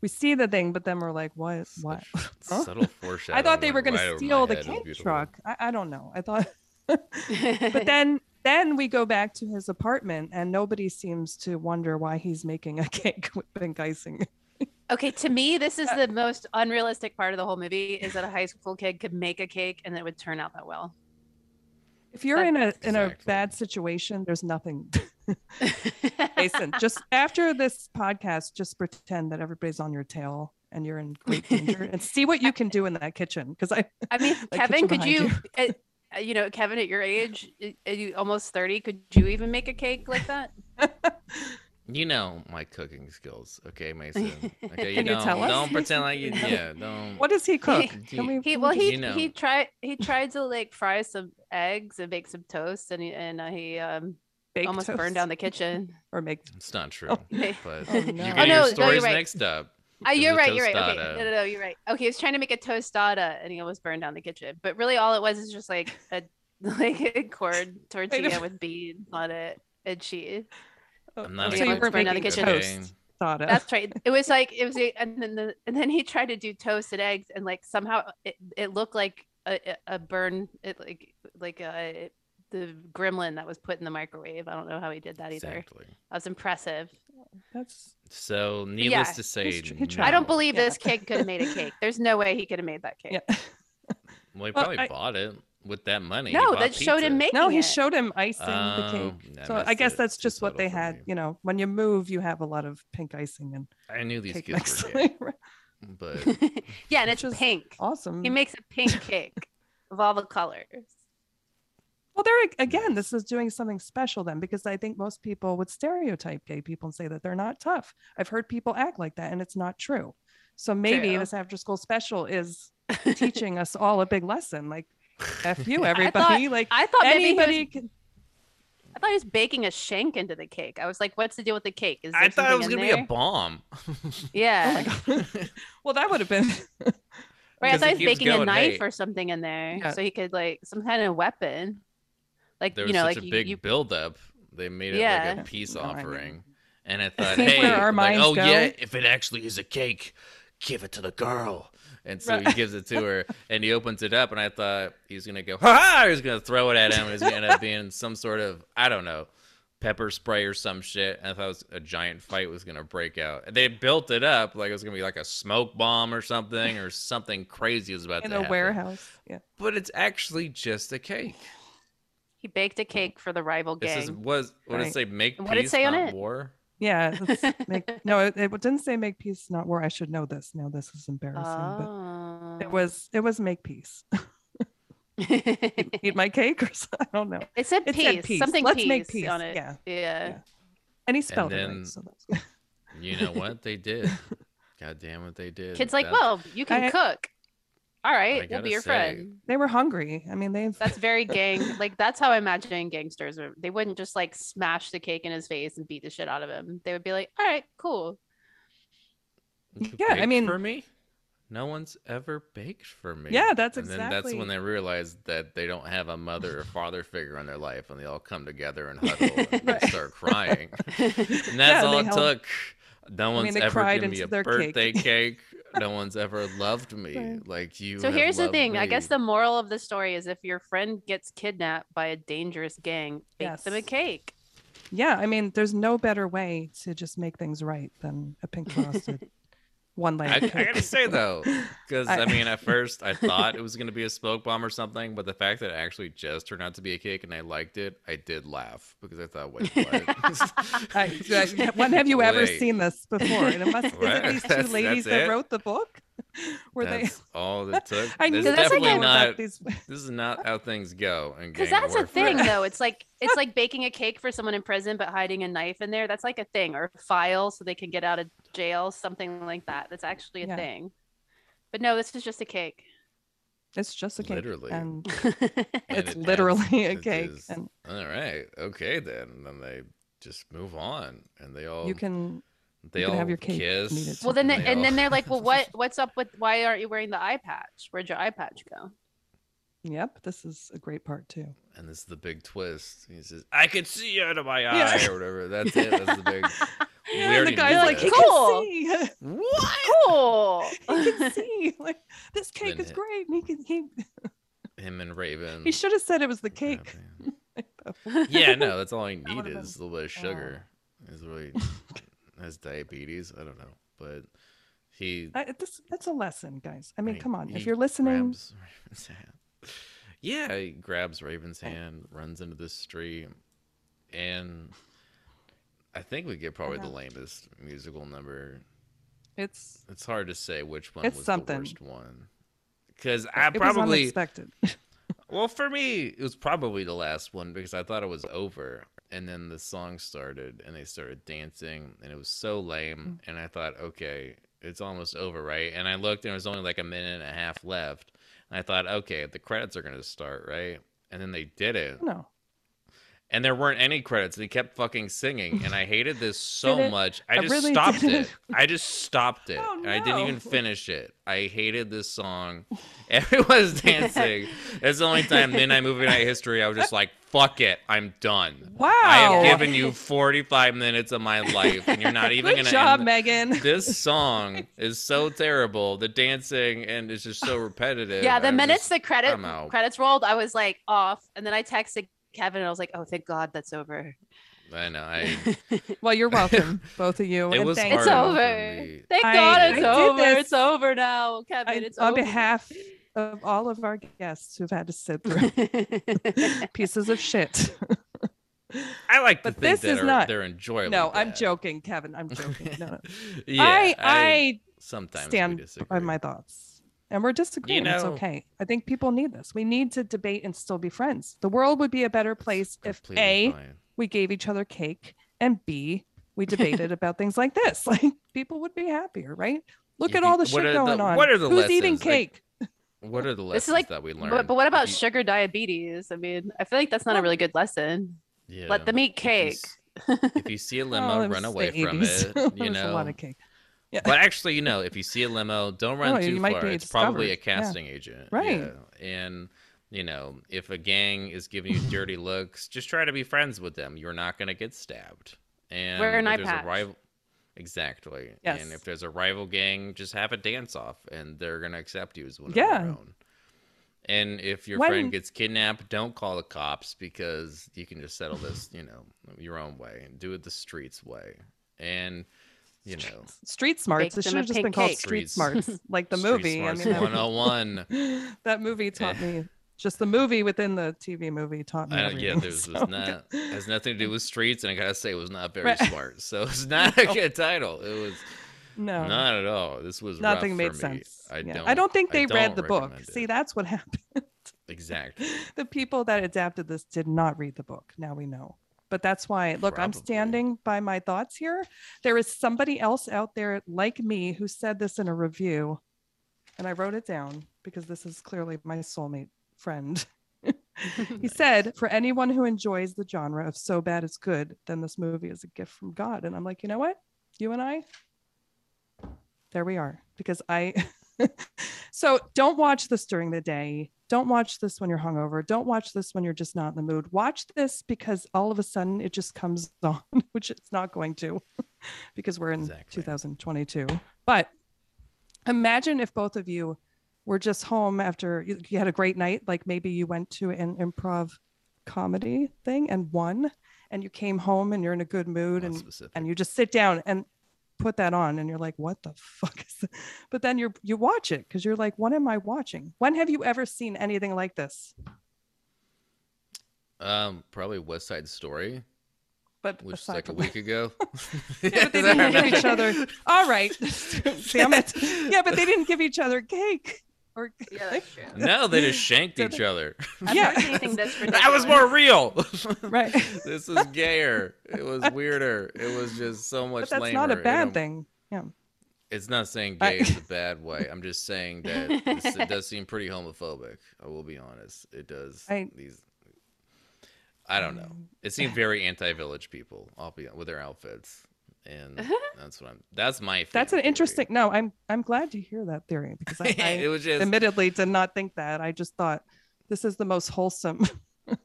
We see the thing, but then we're like, what? What? such Huh? subtle foreshadowing. I thought they were going right to steal the head. It was cake truck. I, I don't know. I thought, but then then we go back to his apartment, and nobody seems to wonder why he's making a cake with pink icing. Okay, to me, this is the most unrealistic part of the whole movie: is that a high school kid could make a cake and it would turn out that well. If you're in a in a bad situation, there's nothing. Jason, just after this podcast, just pretend that everybody's on your tail and you're in great danger, and see what you can do in that kitchen. Because I I mean, Kevin, could you, you. uh, uh, you know, Kevin, at your age, uh, are you almost thirty? Could you even make a cake like that? You know my cooking skills, okay, Mason. Okay, you Can you don't tell us? don't pretend like you yeah, don't what does he cook? Do Can you- we? He well, he You know. he tried he tried to like fry some eggs and make some toast, and he and uh, he um bake almost burned down the kitchen. or make. it's not true. Okay. But Oh, you're no. Oh, your no, no, you're right. mixed up. Oh, It was you're right. You're right. Okay. No, no, no. You're right. Okay. He was trying to make a tostada and he almost burned down the kitchen. But really, all it was is just like a like a corn tortilla with beans on it and cheese. I'm not So a you weren't cook, down the kitchen? okay? toast. That's right. It was like it was, a, and then the, and then he tried to do toast and eggs and like somehow it, it looked like a, a- a burn. It like like a the gremlin that was put in the microwave. I don't know how he did that either. Exactly. That was impressive. That's So, needless yeah, to say, he he tried. I don't believe Yeah. this kid could have made a cake. There's no way he could have made that cake. yeah. Well, he Well, probably I- bought it with that money. No, bought that showed him making No, he it. showed him icing the Oh, cake. So I guess it. that's just what they had. me. You know, when you move, you have a lot of pink icing and I knew these cake kids mix. were gay, but yeah, and it's Which is pink. awesome. He makes a pink cake of all the colors. Well, there ag- again, this is doing something special then, because I think most people would stereotype gay people and say that they're not tough. I've heard people act like that, and it's not true. So maybe True. this after school special is teaching us all a big lesson. Like, f you, I thought- everybody. like I thought maybe anybody was, can. I thought he was baking a shank into the cake. I was like, what's the deal with the cake? Is I thought it was gonna in be a bomb. Oh yeah. Well, that would have been. Right, I thought he was keeps baking a knife "Hey." or something in there, Yeah. so he could like some kind of weapon, like there you was know, such like a big you, build-up. They made it Yeah. like a peace No, I mean- offering, and I thought, hey, our like, oh go- yeah, if it actually is a cake, give it to the girl. And so he gives it to her, and he opens it up, and I thought he's gonna go, ha ha! He's gonna throw it at him, and it's gonna end up being some sort of, I don't know, pepper spray or some shit. And I thought it was a giant fight was gonna break out. And they built it up like it was gonna be like a smoke bomb or something, or something crazy was about in to happen. In a warehouse. Yeah. But it's actually just a cake. He baked a cake for the rival gang. This gang. is was what did it say? Make And what did it peace, say on not it? war. Yeah. make, no, it, it didn't say make peace, not war. I should know this. Now this is embarrassing, but Oh. it was it was make peace. Eat my cake or something. I don't know. it said It peace, said peace. something Let's peace, make peace. on it. Yeah. Yeah. Yeah. And he spelled it then- right. So that's good. You know what they did? God damn it, they did. Kids like, That- well, you can I- cook. All right, we'll be your say, friend. They were hungry. I mean, they've That's very gang. Like that's how I imagine gangsters are. They wouldn't just like smash the cake in his face and beat the shit out of him. They would be like, "All right, cool." "You Yeah, I mean- for me, no one's ever baked for me. Yeah, that's and then that's when they realize that they don't have a mother or father figure in their life, and they all come together and huddle and they start crying. and that's Yeah, all it held- took. No mean, one's they ever cried given me a their cake. birthday cake. No one's ever loved me Right. like you. so here's the loved thing. I guess the moral of the story is if your friend gets kidnapped by a dangerous gang, bake them a cake. yeah. I mean, there's no better way to just make things right than a pink frosted one I, I gotta say though, because I, I- mean, at first I thought it was gonna be a smoke bomb or something, but the fact that it actually just turned out to be a cake and I liked it, I did laugh because I thought, wait, what? I, when have you ever seen this before? And it must is What? it these two That's- ladies that's that it? wrote the book? Were they? That's all it took. I knew This is that's definitely a- about not. these. This is not how things go. And because that's a thing, though. It's like it's like baking a cake for someone in prison, but hiding a knife in there. That's like a thing, or a file so they can get out of jail, something like that. That's actually a Yeah. thing. But no, this is just a cake. It's just a cake, Literally. and And it's it literally a cake, is- and All right, okay then. And then they just move on, and they all you can. They all have your cake if kiss. needed well, then they, they and all- then they're like, well, what what's up with why aren't you wearing the eye patch? Where'd your eye patch go? Yep, this is a great part too. And this is the big twist. He says, "I can see out of my eye," Yeah. or whatever. That's it. That's the big. We And the guy's like, that. he Cool. can see. "What?" Cool. he can see. Like this cake Then is it- great. And he can. He, Him and Raven. he should have said it was the cake. grabbing. yeah, no, that's all I need is a little bit of sugar. Is really has diabetes. I don't know, but he. I, this, that's a lesson, guys. I mean, he- come on. If you're listening, grabs Raven's hand. Yeah, he grabs Raven's hand, runs into the street, and I think we get probably the Uh-huh. lamest musical number it's It's hard to say which one It's was something. the worst one. Because I it was probably unexpected. well for me it was probably the last one because I thought it was over and then the song started and they started dancing and it was so lame Mm. and I thought okay it's almost over right and I looked and there was only like a minute and a half left and I thought okay the credits are gonna start right and then they didn't no. And there weren't any credits. They kept fucking singing, and I hated this so it? much. I I just really stopped didn't. it. I just stopped it. Oh, and I didn't even finish it. I hated this song. Everyone's dancing. It's the only time Midnight Movie Night History. I was just like, "Fuck it, I'm done." Wow. I have given you 45 minutes of my life, and you're not even Good gonna. job, end- Megan. This song is so terrible. The dancing and it's just so repetitive. yeah, the I'm minutes just- the credit credits rolled, I was like off, and then I texted Kevin and I was like, "Oh, thank God that's over." I know. I Well, you're welcome, both of you. It and was thank It's hard you. for over. Thank I- God it's did over. this. It's over now, Kevin. I- it's on over. behalf of all of our guests who've had to sit through pieces of shit. I like to But think this that is are, not- they're enjoyable. no, I'm joking, Kevin. I'm joking. No, no. yeah, I I sometimes we stand by my thoughts. And we're disagreeing. it's know- okay. I think people need this. We need to debate and still be friends. The world would be a better place if A, fine. we gave each other cake, and B, we debated about things like this. Like people would be happier, right? Look You at all the shit are the- going on. what are the Who's eating lessons? Like, cake? What are the lessons This like- that we learned? But, but what about you- sugar diabetes? I mean, I feel like that's not a really good lesson. Yeah, Let them eat if you cake. If you see a limo, Oh, run away the from 80s. it. You know, a know. lot of cake. Yeah. But actually, you know, if you see a limo, don't run Oh, too far. be It's probably a discovered. Yeah. casting agent. Right. Yeah. And you know, if a gang is giving you dirty looks, just try to be friends with them. You're not gonna get stabbed. And Wear an if eye there's patch. a rival Exactly. Yes. And if there's a rival gang, just have a dance off and they're gonna accept you as one Yeah. of their own. And if your When- friend gets kidnapped, don't call the cops because you can just settle this, you know, your own way and do it the streets way. And you know, Street smarts. Bake It should have just been called. Street Smarts, like the Street movie. I mean, that, 101. that movie taught me. Just the movie within the TV movie taught me. Uh, yeah, everything, there's so- was not has nothing to do with streets, and I gotta say, it was not very Right. smart. So it's not a good title. It was No, not at all. This was nothing made sense. I Yeah. don't. I don't think they read don't the book. recommend See, that's what happened. exactly. the people that adapted this did not read the book. Now we know. But that's why, look, I'm standing by my thoughts here. There is somebody else out there like me who said this in a review, and I wrote it down because this is clearly my soulmate friend. he said, For anyone who enjoys the genre of so bad it's good, then this movie is a gift from God. And I'm like, you know what? You and I, there we are. Because I, so don't watch this during the day. Don't watch this when you're hungover. Don't watch this when you're just not in the mood. Watch this because all of a sudden it just comes on, which it's not going to because we're in Exactly. 2022. But imagine if both of you were just home after you, you had a great night, like maybe you went to an improv comedy thing and won, and you came home and you're in a good mood Not and specific. and you just sit down and put that on and you're like what the fuck is this? but then you're you watch it because you're like what am i watching? When have you ever seen anything like this? Um, probably West Side Story, but which like a week ago. yeah, but they didn't give each other all right. Damn it. Yeah but they didn't give each other cake or Yeah, that's true. No, they just shanked each other. I've Yeah. seen this that was more real. right this was gayer. It was weirder. It was just so much but that's lamer. not a bad I'm- thing yeah It's not saying I- gay is a bad way. I'm just saying that this, it does seem pretty homophobic. I will be honest. It does. I- these. I don't know. Mm. It seemed very anti-village people. I'll be with their outfits, and uh-huh. that's what I'm. That's my. that's an theory. interesting no i'm i'm glad to hear that theory because i, I it was just. admittedly did not think that i just thought this is the most wholesome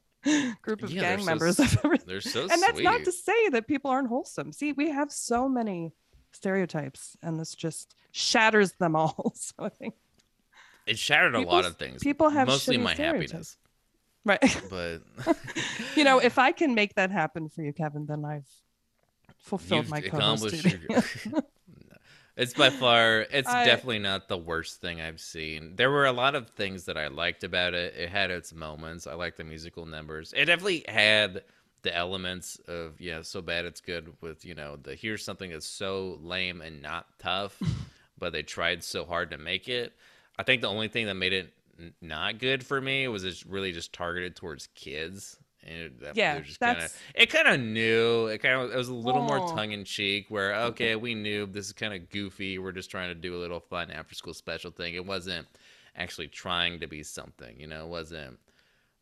group of Yeah, gang so members i've ever They're so and that's sweet. not to say that people aren't wholesome see we have so many stereotypes and this just shatters them all so i think it shattered a lot of things. people have mostly my happiness, right but you know if i can make that happen for you kevin then i've fulfilled you've my accomplished your. It's by far, it's I- definitely not the worst thing I've seen. There were a lot of things that I liked about it. It had its moments. I liked the musical numbers. It definitely had the elements of, yeah, so bad it's good with, you know, the here's something that's so lame and not tough, but they tried so hard to make it. I think the only thing that made it not good for me was it's really just targeted towards kids. And it, that, Yeah, they're just kinda, that's- it kind of knew. It kind of it was a little more Oh. tongue in cheek. Where okay, we knew this is kind of goofy. We're just trying to do a little fun after school special thing. It wasn't actually trying to be something. You know, it wasn't.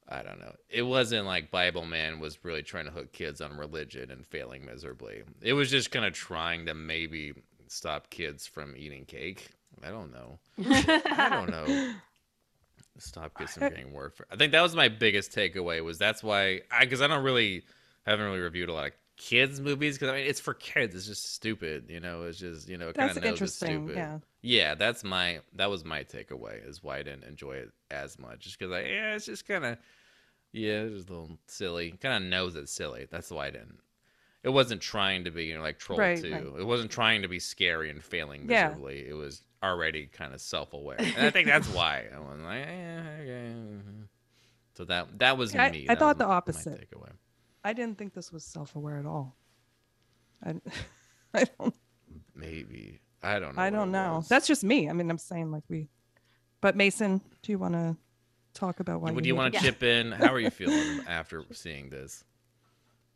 I don't know. It wasn't like Bibleman was really trying to hook kids on religion and failing miserably. It was just kind of trying to maybe stop kids from eating cake. I don't know. I don't know. Stop kids from getting warfare. I think that was my biggest takeaway. Was that's why I because I don't really haven't really reviewed a lot of kids movies because I mean it's for kids. It's just stupid. You know, it's just you know kind of knows it's stupid. yeah Yeah, that's my that was my takeaway is why I didn't enjoy it as much. Just because I yeah, it's just kind of yeah, it's just a little silly. Kind of knows it's silly. That's why I didn't. It wasn't trying to be you know like Troll Right, Two. right. It wasn't trying to be scary and failing Yeah. miserably. It was already kind of self-aware, and I think that's why I was like, eh, okay. So that that was I- me. I That thought the my- my opposite. takeaway. I didn't think this was self-aware at all. I, I don't. Maybe I don't know. I don't know. was. That's just me. I mean, I'm saying like we. But Mason, do you want to talk about why? Would you you want to Yeah. chip in? How are you feeling after seeing this?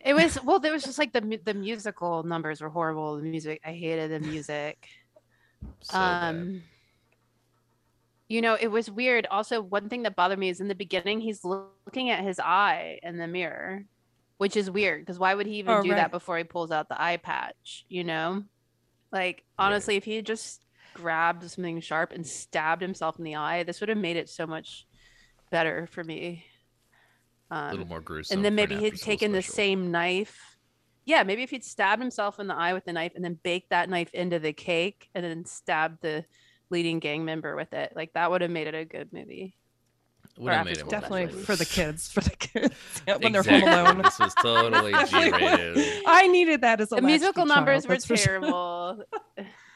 It was well. There was just like the the musical numbers were horrible. The music, I hated the music. So bad. um, you know, it was weird. Also, one thing that bothered me is in the beginning, he's looking at his eye in the mirror, which is weird because why would he even Oh, do right. that before he pulls out the eye patch? You know, like Right. honestly, if he had just grabbed something sharp and stabbed himself in the eye, this would have made it so much better for me. A little Um, more gruesome. and then maybe an he'd after-school taken the same knife. Yeah, maybe if he'd stabbed himself in the eye with the knife and then baked that knife into the cake and then stabbed the leading gang member with it, like that would have made it a good movie. Would have made it Definitely gruesome. for the kids. For the kids yeah, when they're Exactly. home alone. This was totally Definitely. G-rated. I needed that as a The latchkey musical child, numbers were that's sure. terrible.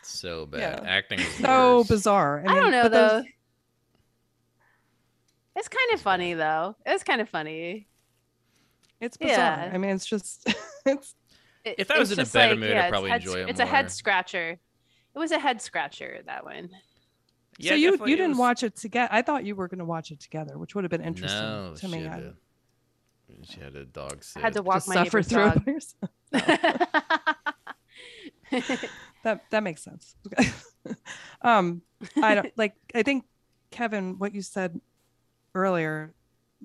So bad. Yeah. Acting was So worse. bizarre. I, mean, don't know but those- though. It's kind of funny though. It's kind of funny. It's bizarre. Yeah. I mean, it's just it's It- If I was it's in a just better like, mood, I'd probably head enjoy it It's a head scratcher. It was a head scratcher that one. Yeah, so you you didn't was- watch it together. I thought you were going to watch it together, which would have been interesting No, to she me. had, I a, she had a dog sit. I had to to walk my suffer neighbor's through dog. it. That that makes sense. um, I don't like. I think Kevin, what you said earlier,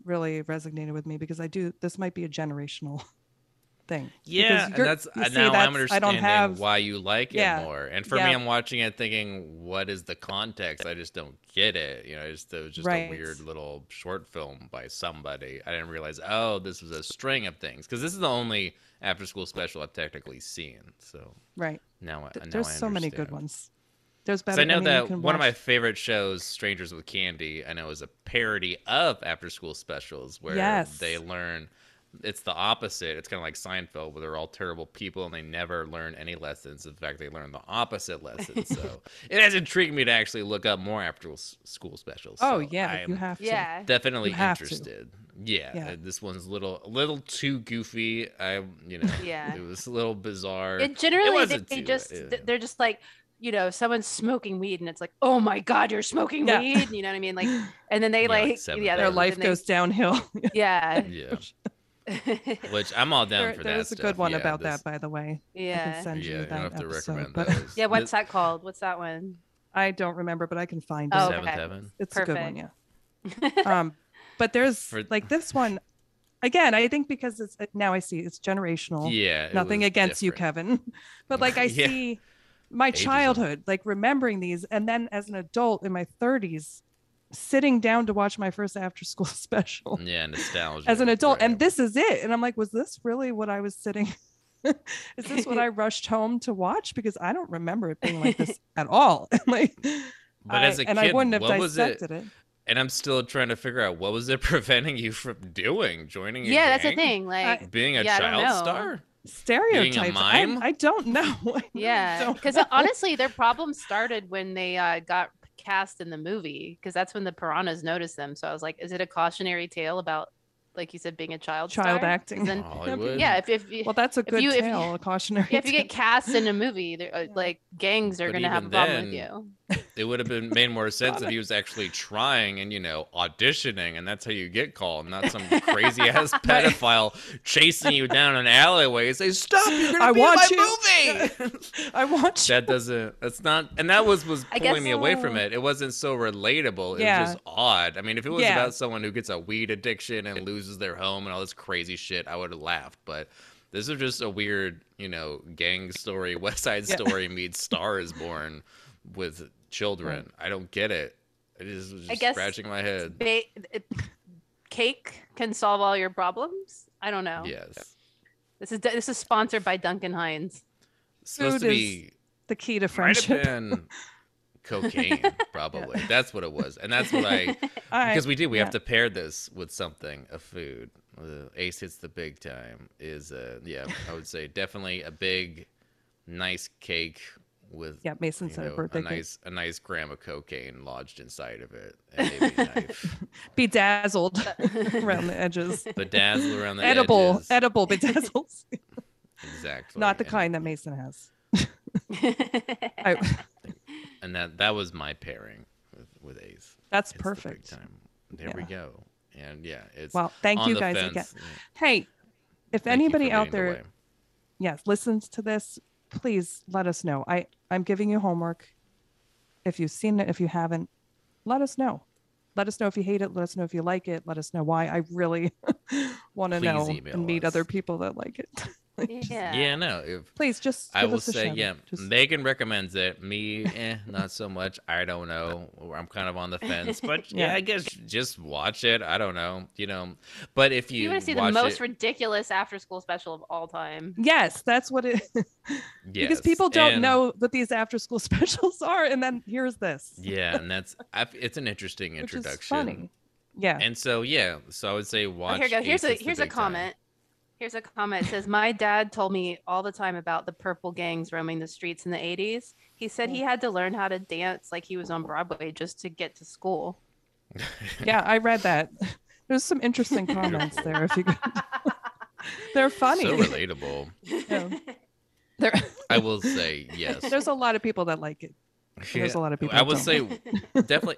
really resonated with me because I do. This might be a generational thing. Yeah, and that's uh, see, now I'm that's- I understanding don't have. why you like Yeah, it more. And for me. I'm watching it thinking, what is the context? I just don't get it. You know, it's just, it was just Right. a weird little short film by somebody. I didn't realize, oh, this was a string of things because this is the only after school special I've technically seen. So Right. now, I Th- now There's I so many good ones. There's 'Cause better. I know mean, that can one of my favorite shows, Strangers with Candy, I know is a parody of after school specials where Yes. they learn it's the opposite. It's kind of like Seinfeld where they're all terrible people and they never learn any lessons. In fact, they learn the opposite lessons. So it has intrigued me to actually look up more after school specials. Oh So yeah, you I'm have to. yeah. definitely You to. interested. Yeah, Yeah. this one's a little a little too goofy. I you know Yeah. it was a little bizarre. It generally they, wasn't they too- just yeah. they're just like you know someone's smoking weed and it's like oh my god you're smoking Yeah. weed you know what I mean like and then they Yeah, like like yeah Their Their then life they- goes downhill. yeah yeah, which I'm all down there for there that. is a good one Yeah, about this- that, by the way. I can yeah send Yeah, you you that have to episode, recommend but those. yeah what's that called what's that one I don't remember, but I can find it. Oh, Seventh okay. Heaven. it's a good one, yeah. Um, but there's For- like this one. Again, I think because it's now I see it's generational. Yeah. Nothing was against you. Kevin. But like I Yeah. see my Ageism. childhood, like remembering these, and then as an adult in my 30s, sitting down to watch my first after school special Yeah, nostalgia. as an adult, and this is it. And I'm like, was this really what I was sitting? is this what I rushed home to watch? Because I don't remember it being like this at all. like, But I- as a and kid, I wouldn't have what was it? dissected it. And I'm still trying to figure out what was it preventing you from doing, joining. A yeah that's the thing like Being a Yeah, child star. Stereotypes. I- mime? I, don't know. Yeah because honestly their problem started when they uh, got cast in the movie because that's when the piranhas noticed them so I was like is it a cautionary tale about like you said being a child child star? 'Cause acting. then- Hollywood. yeah if, if, Well, that's a good you- if you- tale, a cautionary. If you tale. get cast in a movie, uh, like gangs are gonna have a even problem with you. It would have been made more sense if he was actually trying and you know auditioning, and that's how you get called, not some crazy ass pedophile chasing you down an alleyway and say, "Stop! You're gonna I be want in you." movie." I want you. that doesn't that's not and that was was pulling guess- me away from it it wasn't so relatable it Yeah. was just odd i mean if it was Yeah. about someone who gets a weed addiction and loses their home and all this crazy shit i would have laughed but this is just a weird you know gang story west side Yeah. story meets star is born with children i don't get it it is was I just guess- scratching my head Ba- it- cake can solve all your problems. I don't know. yes This is this is sponsored by Duncan Hines. it's supposed Food to is be the key to might have friendship. been cocaine probably that's what it was and that's what i I- because we do we yeah. have to pair this with something a food uh, Ace hits the big time is uh yeah I would say definitely a big, nice cake with Yeah, Mason you said a know, birthday a cake. nice a nice gram of cocaine lodged inside of it and maybe a knife. Bedazzled around the edges. bedazzled around the edible, edges. edible edible bedazzles. exactly Not the and- kind that Mason has. I, and that that was my pairing with, with Ace. that's It's the perfect. time. There we go. And yeah, it's Well, thank on you the guys fence. again. Hey, if Thank anybody out leading the there, yes, listens to this, please let us know. I I'm giving you homework. If you've seen it, if you haven't, let us know. Let us know if you hate it. Let us know if you like it. Let us know why. I really want to know email and meet us. other people that like it. yeah. Yeah, no. If Please just I will us a say, shout yeah, out. Just, Megan recommends it. Me, eh, not so much. I don't know. I'm kind of on the fence, but yeah, Yeah. I guess just watch it. I don't know, you know. But if you, You want to see the most it, ridiculous after school special of all time. yes, that's what it because people don't and- know what these after school specials are, and then here's this, Yeah, and that's I, it's an interesting which is introduction. funny. Yeah, And so yeah, so I would say Oh, watch. here you go. Here's a here's a comment. Time. Comment. Here's a comment. It says, My dad told me all the time about the purple gangs roaming the streets in the 80s. He said he mm. had to learn how to dance like he was on Broadway just to get to school. yeah, I read that. There's some interesting comments there. If you, could. they're funny. So relatable. Yeah. There, I will say yes. there's a lot of people that like it. There's a lot of people I that would don't. say definitely.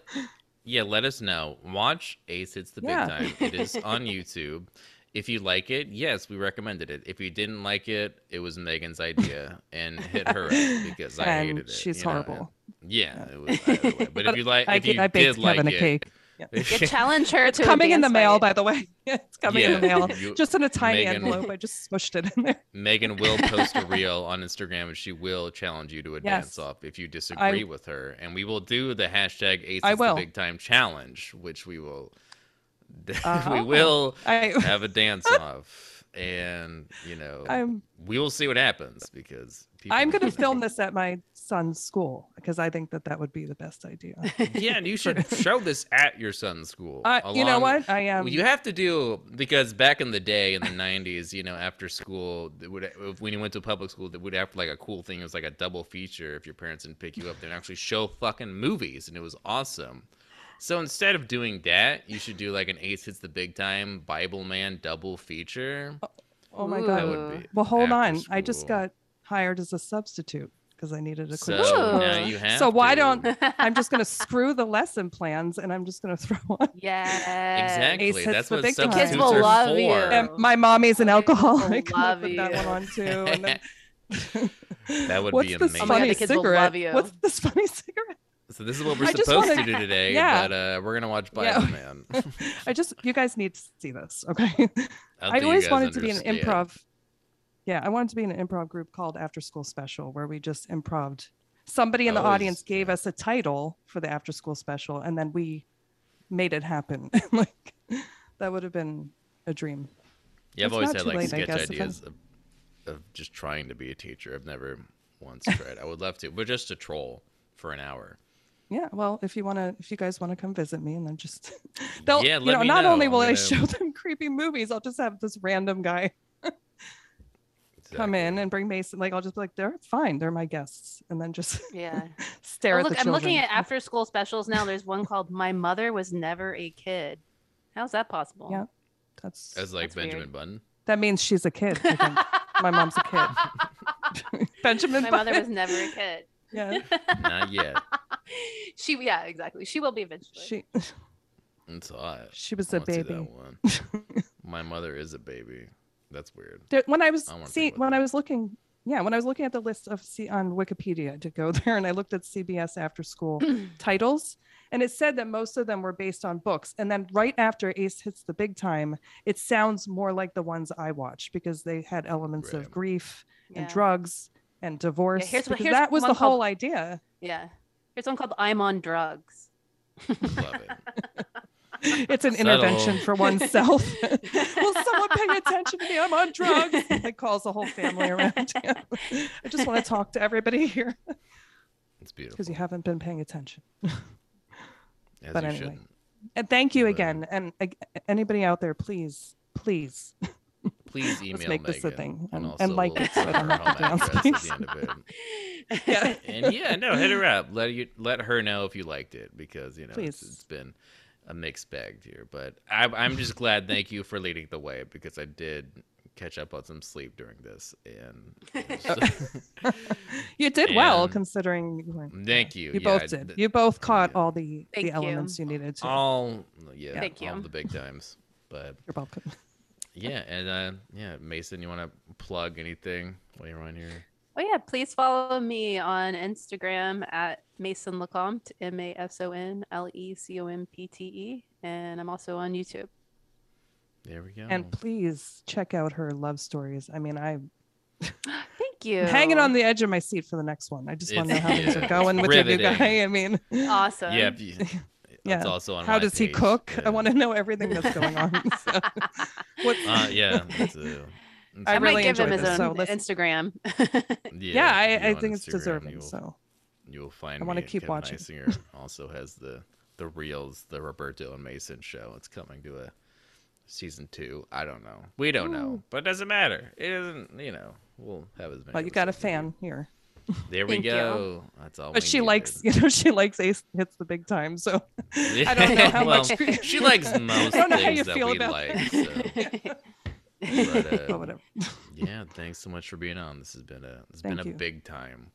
Yeah, let us know. Watch Ace Hits the Big Yeah. Time. It is on YouTube. If you like it, yes, we recommended it. If you didn't like it, it was Megan's idea, and hit her up because I and hated it. she's you know, horrible. Yeah, it was either way. But if you like, I, if ga- you I baked did like Kevin it, a cake. You challenge her It's to coming in the mail, fight. by the way. it's coming in the mail, you- just in a tiny Megan- envelope. I just smushed it in there. Megan will post a reel on Instagram and she will challenge you to a Yes. dance off if you disagree I- with her. And we will do the hashtag Ace I is the will. Big Time Challenge, which we will we Uh-huh. will I, have a dance off. And you know I'm we will see what happens because people I'm going to film this at my son's school because I think that that would be the best idea. Yeah, and you should show this at your son's school. Uh, you know what? I am. You have to do because back in the day in the 90s you know after school would if- when you went to public school that would have like a cool thing it was like a double feature if your parents didn't pick you up they'd actually show fucking movies and it was awesome so instead of doing that you should do like an ace hits the big time Bibleman double feature oh, oh my god. Well, hold after on. I just got hired as a substitute because I needed a so quick. Ooh. now you have So why to. don't I'm just going to screw the lesson plans and I'm just going to throw on. Yeah. exactly Ace hits that's the what big time. substitutes Kids will are love for. you. And my mommy's an alcoholic. I'm gonna love put that one on too. And then, That would What's be this amazing. Oh my God, funny the kids will cigarette? love you. What's this funny cigarette? So this is what we're I supposed wanna- to do today, yeah. but uh, we're gonna watch Yeah. Bible Man. I just you guys need to see this, okay? I'll I've do you always wanted to be an improv. Yeah, I wanted to be in an improv group called After School Special where we just improved. Somebody in the always- audience gave us a title for the After School Special, and then we made it happen. like that would have been a dream. Yeah, I've It's always had like late, sketch guess, ideas of, of just trying to be a teacher. I've never once tried. I would love to, but just to troll for an hour. Yeah, well, if you want to, if you guys want to come visit me, and then just they'll, Yeah, you know, me not only will I'm I show them creepy movies, I'll just have this random guy come in and bring Mason. Like I'll just be like, they're fine, they're my guests, and then just Yeah. stare Oh, at look, the I'm looking at after school specials now. There's one called My Mother Was Never a Kid. How's that possible? Yeah. That's As like That's weird. Benjamin Button. that means she's a kid. I think. my mom's a kid. Benjamin. My mother was never a kid. Yeah, Not yet. she yeah, exactly. She will be eventually. she It's hot. she was I a wanna see that baby. one. My mother is a baby. That's weird. There- when I was I wanna see about when that. I was looking, yeah, when I was looking at the list of see on Wikipedia to go there, and I looked at CBS after school titles, and it said that most of them were based on books. And then right after Ace hits the big time, it sounds more like the ones I watched because they had elements Right. of grief and Yeah. drugs and divorce. here's because here's that was one the whole called- idea. Yeah. Here's one called I'm on drugs. Love it. It's an intervention for oneself. Will someone pay attention to me? I'm on drugs. It calls the whole family around. I just want to talk to everybody here It's beautiful. because you haven't been paying attention. As but you anyway. shouldn't. And thank you But- again. And ag- anybody out there, please please. Please email make this a thing, and, and- also and like we'll it so I don't her have to home dance, address please. at the end of it. Yeah. and yeah, no, hit her up. Let you let her know if you liked it because you know it's, it's been a mixed bag here. But I, I'm just glad. Thank you for leading the way because I did catch up on some sleep during this, and You did well considering. You were, thank you. You Yeah, both did. You both caught yeah. all the Thank the you. elements you needed to. all yeah, Thank all you. the big times. But You're welcome. Yeah, and uh, yeah, Mason, you want to plug anything while you're on here? Oh yeah, please follow me on Instagram at Mason Lecompte, M A S O N L E C O M P T E, and I'm also on YouTube. There we go. And please check out her love stories. I mean, I'm Thank you. hanging on the edge of my seat for the next one. I just want to know how things are going it's with your new guy. I mean, awesome. yeah, if Yeah. It's also on how my does he page, cook? I want to know everything that's going on. So, what, Uh, yeah. It's a, I I, really might give him enjoyed his own so Instagram. yeah, yeah, I, I on think it's deserving. You'll, So you'll find. I wanna keep Kevin watching. Eisinger also has the the reels, the Roberto and Mason show. It's coming to a season two. I don't know. We don't know, but it doesn't matter. It isn't. You know, we'll have as many. well, you got a episodes as fan here. There we Thank you. go. That's all. But she likes, you know, she likes Ace hits the big time. So I don't know how well, much- she likes most don't know how things you that feel we about like. So. But, uh, whatever. yeah, thanks so much for being on. This has been a it's been a you. big time.